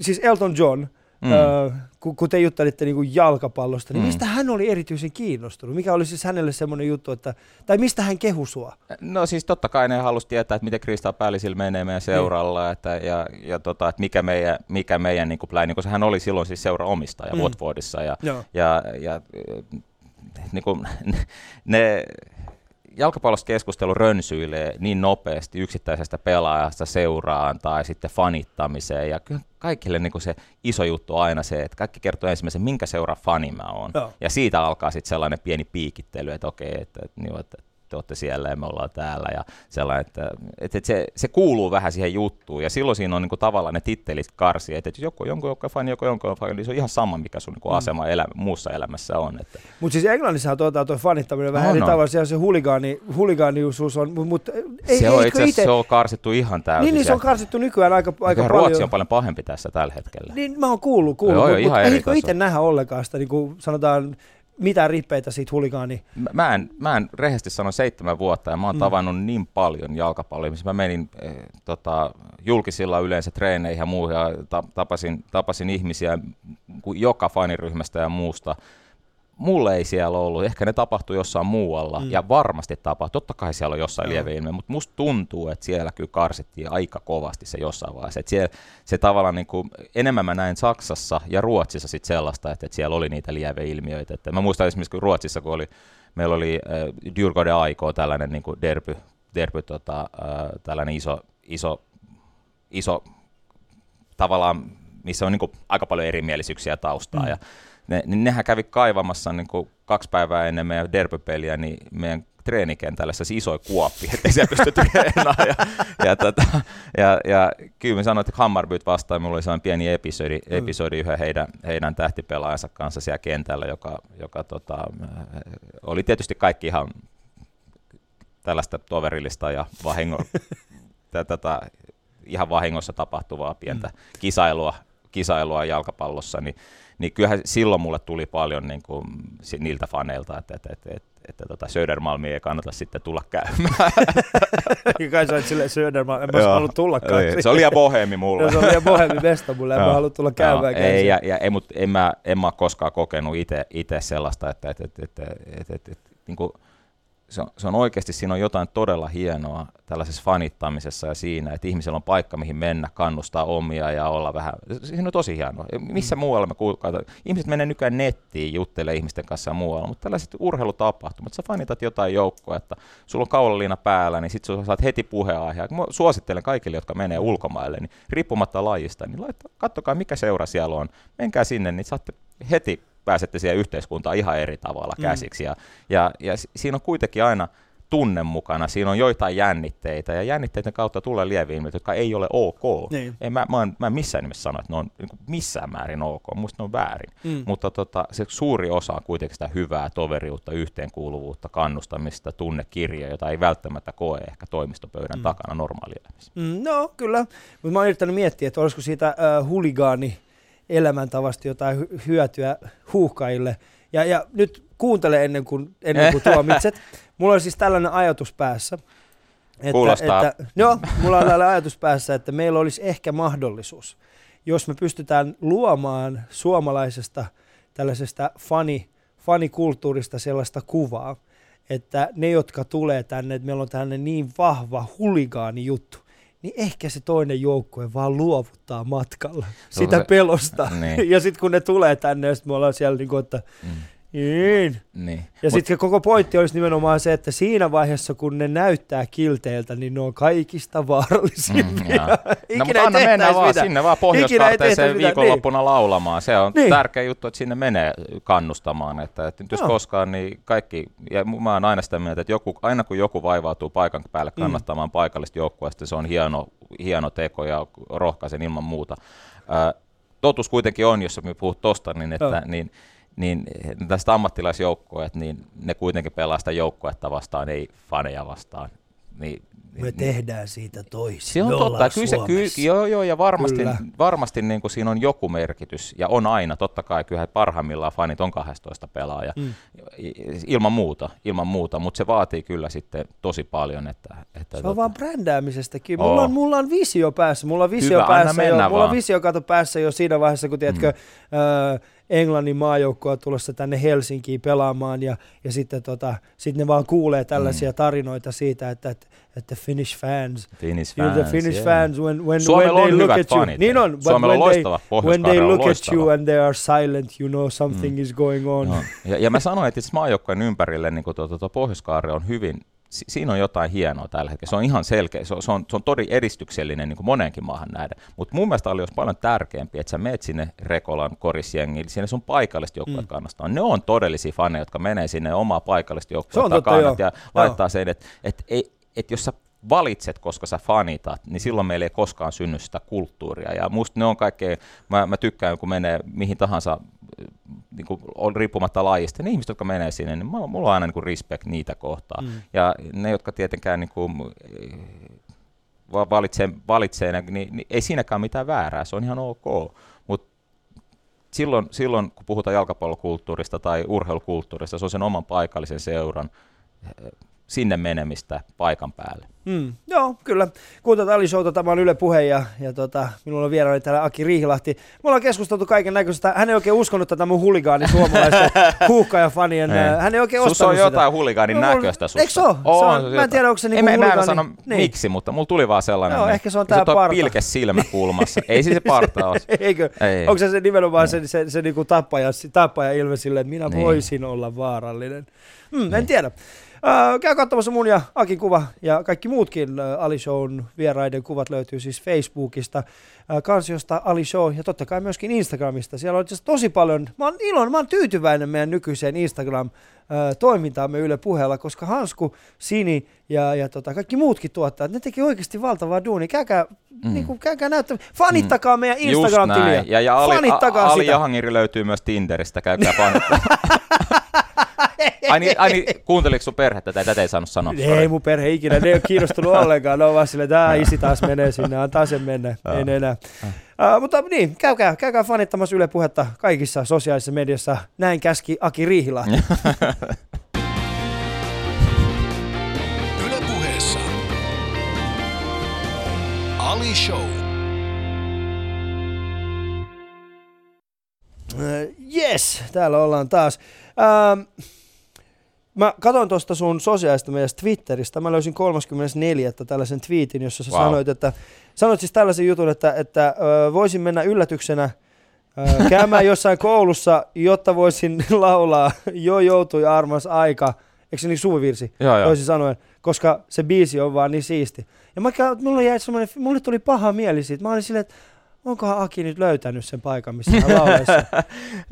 siis Elton John, Mm. Öö, kun, kun te juttelitte niin kuin jalkapallosta, niin mm. mistä hän oli erityisen kiinnostunut? Mikä oli siis hänelle semmoinen juttu, että, tai mistä hän kehu sua? No siis totta kai ne halusi tietää, että miten Krista Päällisillä menee meidän seuralla, mm. että, ja, ja tota, että mikä meidän, mikä meidän niin kuin pläni, koska hän oli silloin siis seuraomistaja mm. Watfordissa, ja, ja, ja, ja niin kuin, ne, jalkapallosta keskustelu rönsyilee niin nopeasti yksittäisestä pelaajasta seuraan tai sitten fanittamiseen ja kaikille niin se iso juttu on aina se, että kaikki kertoo ensimmäisen, minkä seuraa fani mä oon. Joo. Ja siitä alkaa sitten sellainen pieni piikittely, että okei, että, että, että, että te olette siellä ja me ollaan täällä ja sellainen, että, että, että se, se, kuuluu vähän siihen juttuun ja silloin siinä on niin kuin tavallaan ne tittelit karsia, että jos joku on jonkun joukkojen fani, joku jonkun fani, niin se on ihan sama, mikä sun niin kuin mm. asema elä, muussa elämässä on. Että. Mutta siis Englannissa tuota, tuo fanittaminen vähän no, eri no. tavalla, siellä se huligaani, huligaaniusuus on, mutta ei, se on itse ite... se on karsittu ihan täysin. Niin, niin se on karsittu nykyään aika, aika Ruotsi paljon. Ruotsi on paljon pahempi tässä tällä hetkellä. Niin, mä oon kuullut, kuullut, mutta mut, eikö itse nähdä ollenkaan sitä, niin kuin sanotaan, mitään rippeitä siitä huligaani? Mä en, mä en rehellisesti sano seitsemän vuotta ja mä oon mm. tavannut niin paljon jalkapalloa, missä mä menin eh, tota, julkisilla yleensä treeneihin ja muuhun ja ta, tapasin, tapasin ihmisiä joka faniryhmästä ja muusta mulle ei siellä ollut, ehkä ne tapahtui jossain muualla, mm. ja varmasti tapahtui, totta kai siellä on jossain no. lieveilmiö, mutta musta tuntuu, että siellä kyllä karsittiin aika kovasti se jossain vaiheessa, että siellä, se tavallaan niin kuin, enemmän mä näin Saksassa ja Ruotsissa sit sellaista, että, että siellä oli niitä lieveilmiöitä, että mä muistan esimerkiksi kun Ruotsissa, kun oli, meillä oli äh, Djurgården Aiko, tällainen niin kuin derby, derby tota, äh, tällainen iso, iso, iso tavallaan, missä on niin kuin, aika paljon erimielisyyksiä taustaa, mm. ja ne, niin nehän kävi kaivamassa niin kuin kaksi päivää ennen meidän derbypeliä, niin meidän treenikentällä se iso kuoppi, ettei siellä pysty treenaamaan. Ja, ja, tota, ja, ja kyllä me sanoin, että Hammarbyt vastaan, minulla oli sellainen pieni episodi, mm. episodi yhden heidän, heidän tähtipelaajansa kanssa siellä kentällä, joka, joka tota, oli tietysti kaikki ihan tällaista toverillista ja vahingo, tätä, ihan vahingossa tapahtuvaa pientä mm. kisailua, kisailua jalkapallossa, niin niin kyllähän silloin mulle tuli paljon niin kuin, niiltä faneilta, että, että, että, että, että tota Södermalmi ei kannata sitten tulla käymään. Kai sä sille Södermalmi, en mä halua tullakaan. Ei, se oli liian bohemi mulle. se oli liian bohemi mesta mulle, en mä halua tulla käymään. Ei, ja, ja, ei, mutta en mä, en mä koskaan kokenut itse sellaista, että, että, että, että, että, että, että, että niin kuin, se on, se on oikeasti, siinä on jotain todella hienoa tällaisessa fanittamisessa ja siinä, että ihmisellä on paikka, mihin mennä, kannustaa omia ja olla vähän, siinä on tosi hienoa. Missä mm. muualla me kuulkaan, ihmiset menee nykyään nettiin, juttelee ihmisten kanssa ja muualla, mutta tällaiset urheilutapahtumat, sä fanitat jotain joukkoa, että sulla on kaulaliina päällä, niin sit sä saat heti puheenaiheen. Mä suosittelen kaikille, jotka menee ulkomaille, niin riippumatta lajista, niin laittaa, kattokaa mikä seura siellä on, menkää sinne, niin saatte heti pääsette siihen yhteiskuntaan ihan eri tavalla mm. käsiksi. Mm. Ja, ja, ja siinä on kuitenkin aina tunne mukana, siinä on joitain jännitteitä, ja jännitteiden kautta tulee lieviilmiöitä, jotka ei ole ok. Niin. En, mä, mä, en, mä en missään nimessä sano, että ne on niin missään määrin ok, musta ne on väärin. Mm. Mutta tota, se suuri osa on kuitenkin sitä hyvää toveriutta, yhteenkuuluvuutta, kannustamista, tunnekirjaa, jota ei välttämättä koe ehkä toimistopöydän mm. takana normaalielämässä. Mm, no kyllä, mutta mä oon yrittänyt miettiä, että olisiko siitä äh, huligaani elämäntavasta jotain hyötyä huuhkajille. Ja, ja nyt kuuntele ennen kuin, ennen kuin tuomitset. Mulla on siis tällainen ajatus päässä. Että, Kuulostaa. Että, joo, mulla on tällainen ajatus päässä, että meillä olisi ehkä mahdollisuus, jos me pystytään luomaan suomalaisesta tällaisesta fani, fanikulttuurista sellaista kuvaa, että ne, jotka tulee tänne, että meillä on tällainen niin vahva huligaani juttu, niin ehkä se toinen joukkue vaan luovuttaa matkalla sitä se, pelosta. Niin. ja sitten kun ne tulee tänne, ja sitten me ollaan siellä niin kuin, että mm. Niin. niin. Ja sitten koko pointti olisi nimenomaan se, että siinä vaiheessa, kun ne näyttää kilteiltä, niin ne on kaikista vaarallisimpia. Mm, no mutta anna mennä vaan sinne vaan pohjoiskarteeseen viikonloppuna niin. laulamaan. Se on niin. tärkeä juttu, että sinne menee kannustamaan. Että, että jos no. koskaan, niin kaikki, ja mä oon aina sitä mieltä, että joku, aina kun joku vaivautuu paikan päälle mm. kannattamaan mm. paikallista joukkueesta, se on hieno, hieno teko ja rohkaisen ilman muuta. Äh, totuus kuitenkin on, jos me puhut tosta, niin että no. niin, niin tästä ammattilaisjoukkoet, niin ne kuitenkin pelaa sitä joukkuetta vastaan, ei faneja vastaan. Niin, me niin, tehdään siitä toisin. Se on totta. Kyllä se, kyllä, joo, joo, ja varmasti, kyllä. varmasti niin kuin siinä on joku merkitys, ja on aina, totta kai, kyllä parhaimmillaan fanit on 12 pelaaja, mm. ilman muuta, ilman muuta, mutta se vaatii kyllä sitten tosi paljon. Että, että se tota... on vaan brändäämisestäkin. Mulla, oh. on, mulla on visio päässä, mulla on visio Hyvä, päässä jo, mulla on visio kato päässä jo siinä vaiheessa, kun tiedätkö, mm. öö, Englannin maajoukkoa tulossa tänne Helsinkiin pelaamaan ja, ja sitten tota, sit ne vaan kuulee tällaisia mm. tarinoita siitä, että, että, että Finnish fans, Finnish fans, the Finnish yeah. fans when, when, when they look at you, niin on, but when, they, when they look loistava. at you and they are silent, you know something mm. is going on. No. Ja, ja mä sanoin, että maajoukkojen ympärille niin tuo, tuo, tuo pohjois on hyvin si- siinä on jotain hienoa tällä hetkellä. Se on ihan selkeä, se on, se on, se on todella edistyksellinen niin kuin moneenkin maahan nähdä. Mutta mun mielestä oli olisi paljon tärkeämpi, että sä meet sinne Rekolan korisjengiin, sinne sun paikallista joukkueet mm. kannastaa. Ne on todellisia faneja, jotka menee sinne omaa paikallista joukkuetta kannat ja joo. laittaa sen, että et, et, et jos sä valitset, koska sä fanitat, niin silloin meillä ei koskaan synny sitä kulttuuria. Ja musta ne on kaikkein, mä, mä tykkään, kun menee mihin tahansa niin kuin, on riippumatta lajista, ne ihmiset, jotka menee sinne, niin mulla on aina niin kuin respect niitä kohtaan. Mm. Ja ne, jotka tietenkään niin kuin, valitsee, valitsee niin, niin ei siinäkään mitään väärää, se on ihan ok. Mutta silloin, silloin, kun puhutaan jalkapallokulttuurista tai urheilukulttuurista, se on sen oman paikallisen seuran sinne menemistä paikan päälle. Mm, joo, kyllä. Kuuntelut Ali Showta, tämä on Yle Puhe ja, ja tota, minulla on vieraani täällä Aki Riihilahti. Me ollaan keskusteltu kaiken näköistä. Hän ei oikein uskonut tätä mun huligaani suomalaisten huuhkajafanien. Hän ei oikein Sus on jotain huligaanin no, näköistä susta. Eikö se ole? Se on, mä en tiedä, onko se niinku en, huligaani. Mä en sano niin. miksi, mutta mulla tuli vaan sellainen. Joo, ehkä se on tää parta. pilke silmäkulmassa. ei siis se parta ole. Eikö? Ei. Onko se, se nimenomaan se, se, se, se niinku tappaja, tappaja ilme silleen, että minä niin. voisin olla vaarallinen? En niin. tiedä. Äh, käy katsomassa mun ja Akin kuva ja kaikki muutkin äh, Ali Shown vieraiden kuvat löytyy siis Facebookista, äh, kansiosta Ali Show ja totta kai myöskin Instagramista. Siellä on tosi paljon, mä oon ilon, mä oon tyytyväinen meidän nykyiseen Instagram toimintaamme Yle puheella, koska Hansku, Sini ja, ja tota, kaikki muutkin tuottajat, ne teki oikeasti valtavaa duunia. Käykää, mm. niin kuin, käykää näyttä, fanittakaa mm. meidän Instagram-tiliä. Ja, ja Ali, Fanittakaa Ali Jahangiri löytyy myös Tinderistä, käykää fanittaa. Ai niin, ai niin kuunteliko sun perhettä tai tätä ei saanut sanoa? Ei sorry. mun perhe ikinä, ne ei ole kiinnostunut ollenkaan. Ne on vaan silleen, että isi taas menee sinne, antaa sen mennä. ei ne enää. Uh, mutta niin, käykää, käykää fanittamassa Yle Puhetta kaikissa sosiaalisissa mediassa. Näin käski Aki Riihilahti. Yle Puheessa. Ali Show. Uh, yes, täällä ollaan taas. Uh, Mä katsoin tuosta sun sosiaalista meidän Twitteristä. Mä löysin 34. tällaisen twiitin, jossa sä wow. sanoit, että sanoit siis tällaisen jutun, että, että ö, voisin mennä yllätyksenä ö, käymään jossain koulussa, jotta voisin laulaa Jo joutui armas aika. Eikö se niin suvivirsi? Joo, joo. Toisin sanoen, koska se biisi on vaan niin siisti. Ja mä, mulle jäi mulle tuli paha mieli siitä. Mä olin silleen, että onkohan Aki nyt löytänyt sen paikan, missä hän.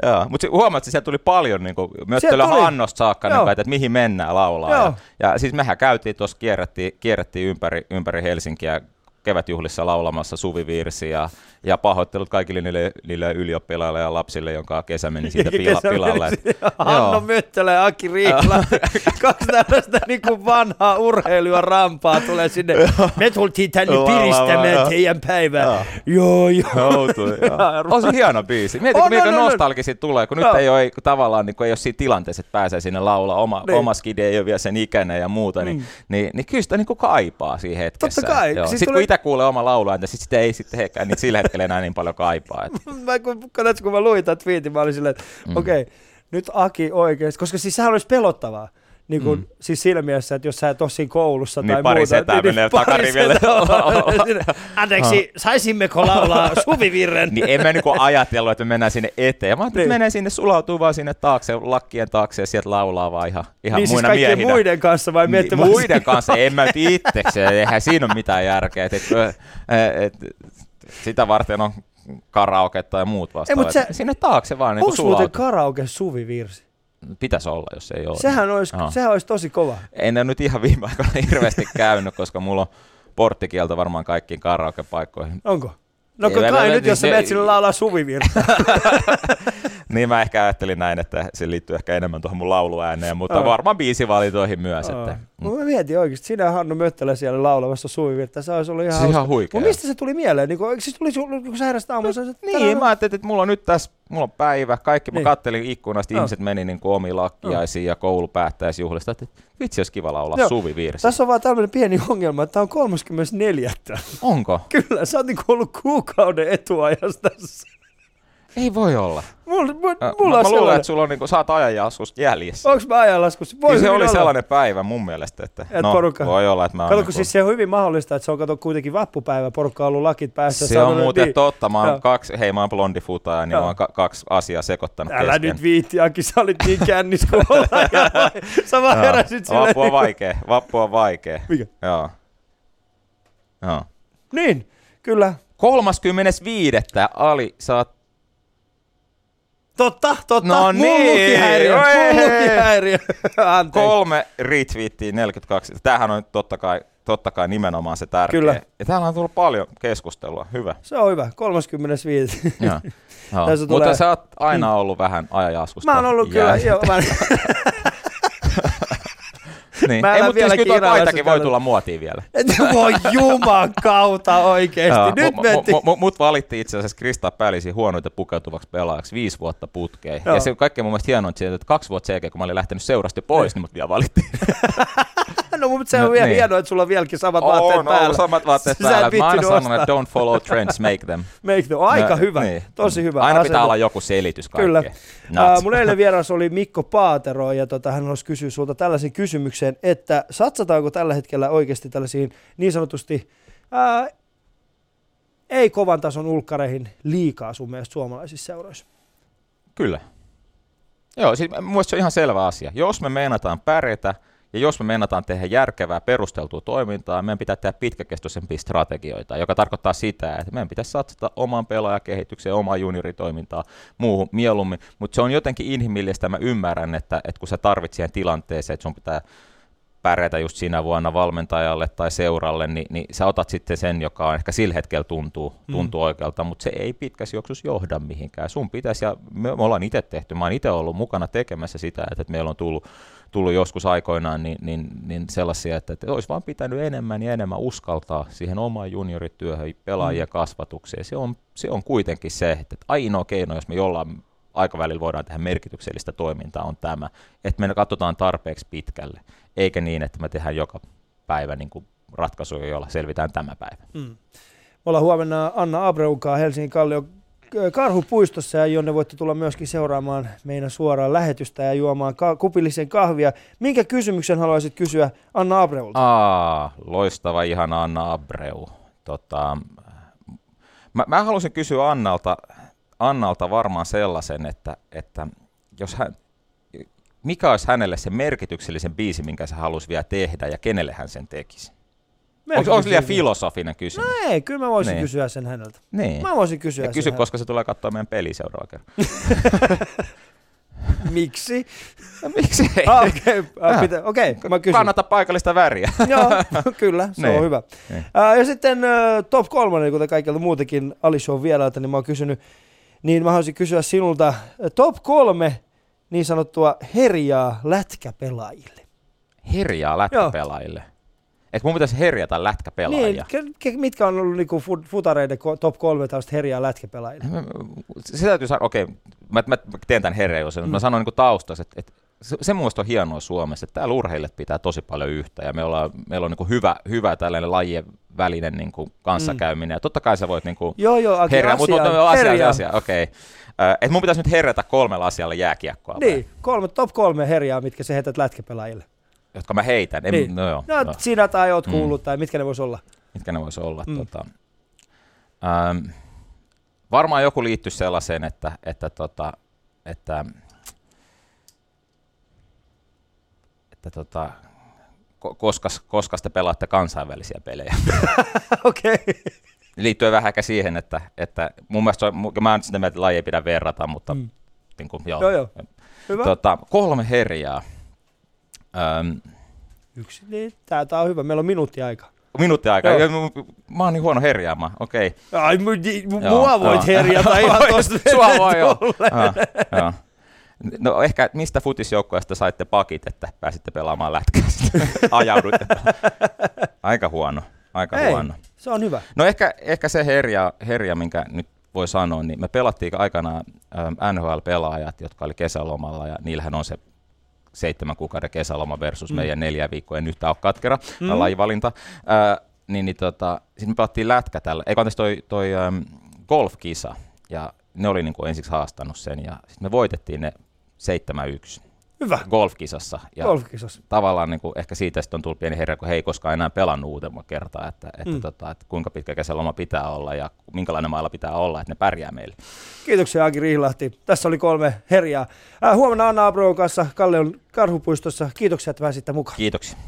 Joo, mutta huomaat, että sieltä tuli paljon niin kuin, myös Hannosta saakka, niin, että mihin mennään laulaa. Ja, ja, siis mehän käytiin tuossa, kierrettiin, kierrettiin ympäri, ympäri Helsinkiä kevätjuhlissa laulamassa suvivirsi ja, pahoittelut kaikille niille, niille ylioppilaille ja lapsille, jonka kesä meni siitä pila, kesä pilalle. Hanno Myttälä ja Aki Riikla, kaksi tällaista niin kuin vanhaa urheilua rampaa tulee sinne. Me tultiin tänne piristämään teidän päivää. Joo, joo. On se hieno biisi. Mieti, oh, mikä no, no, nostalgisi tulee, kun nyt ei ole kun tavallaan niin kun ei ole siinä tilanteessa, että pääsee sinne laulaa. Oma, niin. oma skide ei ole vielä sen ikäinen ja muuta, niin, mm. niin, niin kyllä sitä niin kuin kaipaa siinä hetkessä. Totta kai. Siis sitä kuulee oma laulu, että sitä ei sitten ehkä niin sillä hetkellä enää niin paljon kaipaa. Että. mä, kun, kun mä luin tämän tweetin, mä olin silleen, että mm. okei, okay, nyt Aki oikeasti, koska siis sehän olisi pelottavaa. Niin kuin, mm. Siis siinä mielessä, että jos sä et ole siinä koulussa niin tai pari muuta. Setää niin menee takariville. Anteeksi, saisimmeko laulaa suvivirren? niin en mä niinku ajatellut, että me mennään sinne eteen. Mä ajattelin, niin. että menee sinne, sulautuu vaan sinne taakse, lakkien taakse ja sieltä laulaa vaan ihan, ihan niin, muina siis miehinä. muiden kanssa vai niin, Muiden kanssa, en mä itsekseen, eihän siinä ole mitään järkeä. Et, et, et, sitä varten on karaoke tai muut vastaavat. Ei, se, Sinne taakse vaan niin Onko muuten karaoke suvivirsi? Pitäisi olla, jos ei ole. Sehän olisi, no. sehän olisi tosi kova. En ole nyt ihan viime aikoina hirveästi käynyt, koska mulla on porttikielto varmaan kaikkiin karaoke-paikkoihin. Onko? No kun kai nyt, jos sä menet sinne laulaa suvivirta. niin mä ehkä ajattelin näin, että se liittyy ehkä enemmän tuohon mun lauluääneen, mutta oh. varmaan biisivalintoihin myös. Oh. Että, mm. Mä mietin oikeasti, sinä Hannu Möttälä siellä laulamassa suvivirta, se olisi ollut ihan, se ihan huikea. Mutta mistä se tuli mieleen? Niin kun, siis tuli, kun sä heräsit aamulla? No, niin, mä ajattelin, että mulla on nyt tässä, mulla on päivä, kaikki, niin. mä kattelin ikkunasta, oh. ihmiset meni niin kuin omiin lakkiaisiin oh. ja koulupäättäjäisjuhlista, että vitsi olisi kiva laulaa Joo. suvivirsi. Tässä on vaan tämmöinen pieni ongelma, että tämä on 34. Onko? Kyllä, sä oot niin ollut kuukauden etuajasta tässä. Ei voi olla. Mulla, mulla, mulla mä, mä luulen, että sulla on niinku, saat ajanlaskusta jäljessä. Onko mä ajanlaskussa? Voi se oli olla. sellainen päivä mun mielestä, että Et no, porukka. voi olla, että mä Kato, niinku... siis se on hyvin mahdollista, että se on kato kuitenkin vappupäivä, porukka on ollut lakit päässä. Se on muuten niin. totta, mä oon kaksi, hei mä oon blondifutaja, niin Joo. mä oon ka- kaksi asiaa sekoittanut Älä kesken. nyt viitti, Aki, sä olit niin kännis kuin Sä vaan heräsit silleen. Vappu on vaikee, vappu on vaikee. Mikä? Joo. Joo. Niin, kyllä. 35. Ali, sä oot Totta, totta. No niin. Lukihäiriö, lukihäiriö. Kolme retweettiä 42. Tämähän on totta kai, totta kai nimenomaan se tärkeä. Kyllä. Ja täällä on tullut paljon keskustelua. Hyvä. Se on hyvä. 35. Joo. Joo. Tulee... Mutta sä oot aina ollut vähän ajanjaskusta. Mä oon ollut kyllä, joo. Mä... niin. Ei, mutta siis kyllä paitakin voi tulla muotiin vielä. voi juman kautta oikeesti. Joo, Nyt m- m- m- mut valittiin itse asiassa Krista Päälisi huonoita pukeutuvaksi pelaajaksi viisi vuotta putkeen. Joo. Ja se kaikkein mun mielestä hienoa, että kaksi vuotta sen jälkeen, kun mä olin lähtenyt seurasta pois, niin, niin mut vielä valittiin. no mutta se on no, vielä niin. hienoa, että sulla on vieläkin samat oh, vaatteet no, päällä. samat vaatteet Sä päällä. Mä aina sanon, että don't follow trends, make them. make them. Aika no, hyvä, niin. tosi hyvä. Aina pitää olla joku selitys kaikkeen. Kyllä. Uh, mun eilen vieras oli Mikko Paatero ja tota, hän haluaisi kysyä sulta tällaisen kysymyksen, että satsataanko tällä hetkellä oikeasti tällaisiin niin sanotusti uh, ei kovan tason ulkkareihin liikaa sun mielestä suomalaisissa seuroissa? Kyllä. Joo, siis mun se on ihan selvä asia. Jos me meinataan pärjätä, ja jos me meinataan tehdä järkevää, perusteltua toimintaa, meidän pitää tehdä pitkäkestoisempia strategioita, joka tarkoittaa sitä, että meidän pitäisi satsata omaan pelaajakehitykseen, omaan junioritoimintaan, muuhun mieluummin. Mutta se on jotenkin inhimillistä, mä ymmärrän, että, että kun sä tarvitset siihen tilanteeseen, että sun pitää pärjätä just siinä vuonna valmentajalle tai seuralle, niin, niin sä otat sitten sen, joka on ehkä sillä hetkellä tuntuu, mm. tuntuu mm. oikealta, mutta se ei pitkässä juoksussa johda mihinkään. Sun pitäisi, ja me, me ollaan itse tehty, mä oon itse ollut mukana tekemässä sitä, että, että meillä on tullut, tullut joskus aikoinaan niin, niin, niin sellaisia, että, että olisi vaan pitänyt enemmän ja enemmän uskaltaa siihen omaan juniorityöhön, pelaajien mm. kasvatukseen. Se on, se on kuitenkin se, että ainoa keino, jos me jollain aikavälillä voidaan tehdä merkityksellistä toimintaa, on tämä, että me katsotaan tarpeeksi pitkälle eikä niin, että me tehdään joka päivä niin kuin ratkaisuja, joilla selvitään tämä päivä. Mm. Me ollaan huomenna Anna Abreukaa Helsingin Kallio Karhupuistossa ja jonne voitte tulla myöskin seuraamaan meidän suoraan lähetystä ja juomaan ka- kupillisen kahvia. Minkä kysymyksen haluaisit kysyä Anna Abreulta? Aa, loistava, ihan Anna Abreu. Tota, mä, mä haluaisin kysyä Annalta, Annalta varmaan sellaisen, että, että jos hän, mikä olisi hänelle se merkityksellisen biisi, minkä hän halusi vielä tehdä ja kenelle hän sen tekisi? Onko, onko liian filosofinen kysymys? No ei, kyllä mä voisin niin. kysyä sen häneltä. Niin. Mä voisin kysyä ja kysy, sen koska se tulee katsoa meidän peli seuraava kerran. Miksi? No, miksi ei? Ah, Okei, okay. Ah, okay, mä kysyn. Kannata paikallista väriä. Joo, kyllä, se niin. on hyvä. Niin. Uh, ja sitten uh, top kolmonen, kuten kaikilta muutenkin Ali Show vierailta, niin mä oon kysynyt, niin mä haluaisin kysyä sinulta top kolme niin sanottua herjaa lätkäpelaajille. Herjaa lätkäpelaajille? Että mun pitäisi herjata lätkäpelaajia. Niin, mitkä on ollut niinku futareiden top kolme tällaista herjaa lätkäpelaajille? Se täytyy sanoa, okei, okay, mä, mä, teen tämän herjausen, mm. mä sanon niinku taustassa, että, että se, se mun on hienoa Suomessa, että täällä urheilijat pitää tosi paljon yhtä ja me ollaan, meillä on niin hyvä, hyvä tällainen lajien välinen niin kanssakäyminen. Mm. Ja totta kai sä voit niin kuin joo, joo, herjaa, mutta asia, asia, asia, okei. Okay. Et mun pitäisi nyt herätä kolmella asialla jääkiekkoa. Niin, kolme, top kolme herjaa, mitkä sä heität lätkäpelaajille. Jotka mä heitän? En, niin. no, joo, no, no, sinä tai oot mm. kuullut, mm. tai mitkä ne vois olla? Mitkä ne vois olla? Mm. Tota, ähm, varmaan joku liittyy sellaiseen, että, että, tota, että, että tota, koska, koska te pelaatte kansainvälisiä pelejä. Okei. okay liittyen vähän ehkä siihen, että, että mun mielestä mä en sitä mieltä, että laji ei pidä verrata, mutta mm. niin kuin, joo. joo, joo. Hyvä. Tota, kolme herjaa. Öm, Yksi, niin, tää, tää on hyvä, meillä on minuutti aika. Minuutti aika. Joo. Mä oon niin huono herjaamaan, okei. Okay. Ai, m- mua voit herjata ihan tosta Sua voi jo. joo. No ehkä mistä futisjoukkueesta saitte pakit, että pääsitte pelaamaan lätkää? Ajauduitte. Aika huono. Aika Ei, huono. Se on hyvä. No ehkä, ehkä se herja, herja, minkä nyt voi sanoa, niin me pelattiin aikanaan ähm, NHL-pelaajat, jotka oli kesälomalla, ja niillähän on se seitsemän kuukauden kesäloma versus mm. meidän neljä viikkoa, en yhtään ole katkera, mm. lajivalinta. Äh, niin, niin tota, sitten me pelattiin lätkä tällä, ei anteeksi toi, toi ähm, golfkisa, ja ne oli niin kuin ensiksi haastanut sen, ja sitten me voitettiin ne 7-1. Hyvä. golfkisassa. Ja golfkisassa. Tavallaan niin kuin, ehkä siitä sitten on tullut pieni herra, kun he ei koskaan enää pelannut uudemman kertaa, että, että, mm. tota, että kuinka pitkä kesäloma pitää olla ja minkälainen mailla pitää olla, että ne pärjää meille. Kiitoksia Aki Rihlahti. Tässä oli kolme herjaa. Äh, huomenna Anna Abroon kanssa Kalleon Karhupuistossa. Kiitoksia, että pääsitte mukaan. Kiitoksia.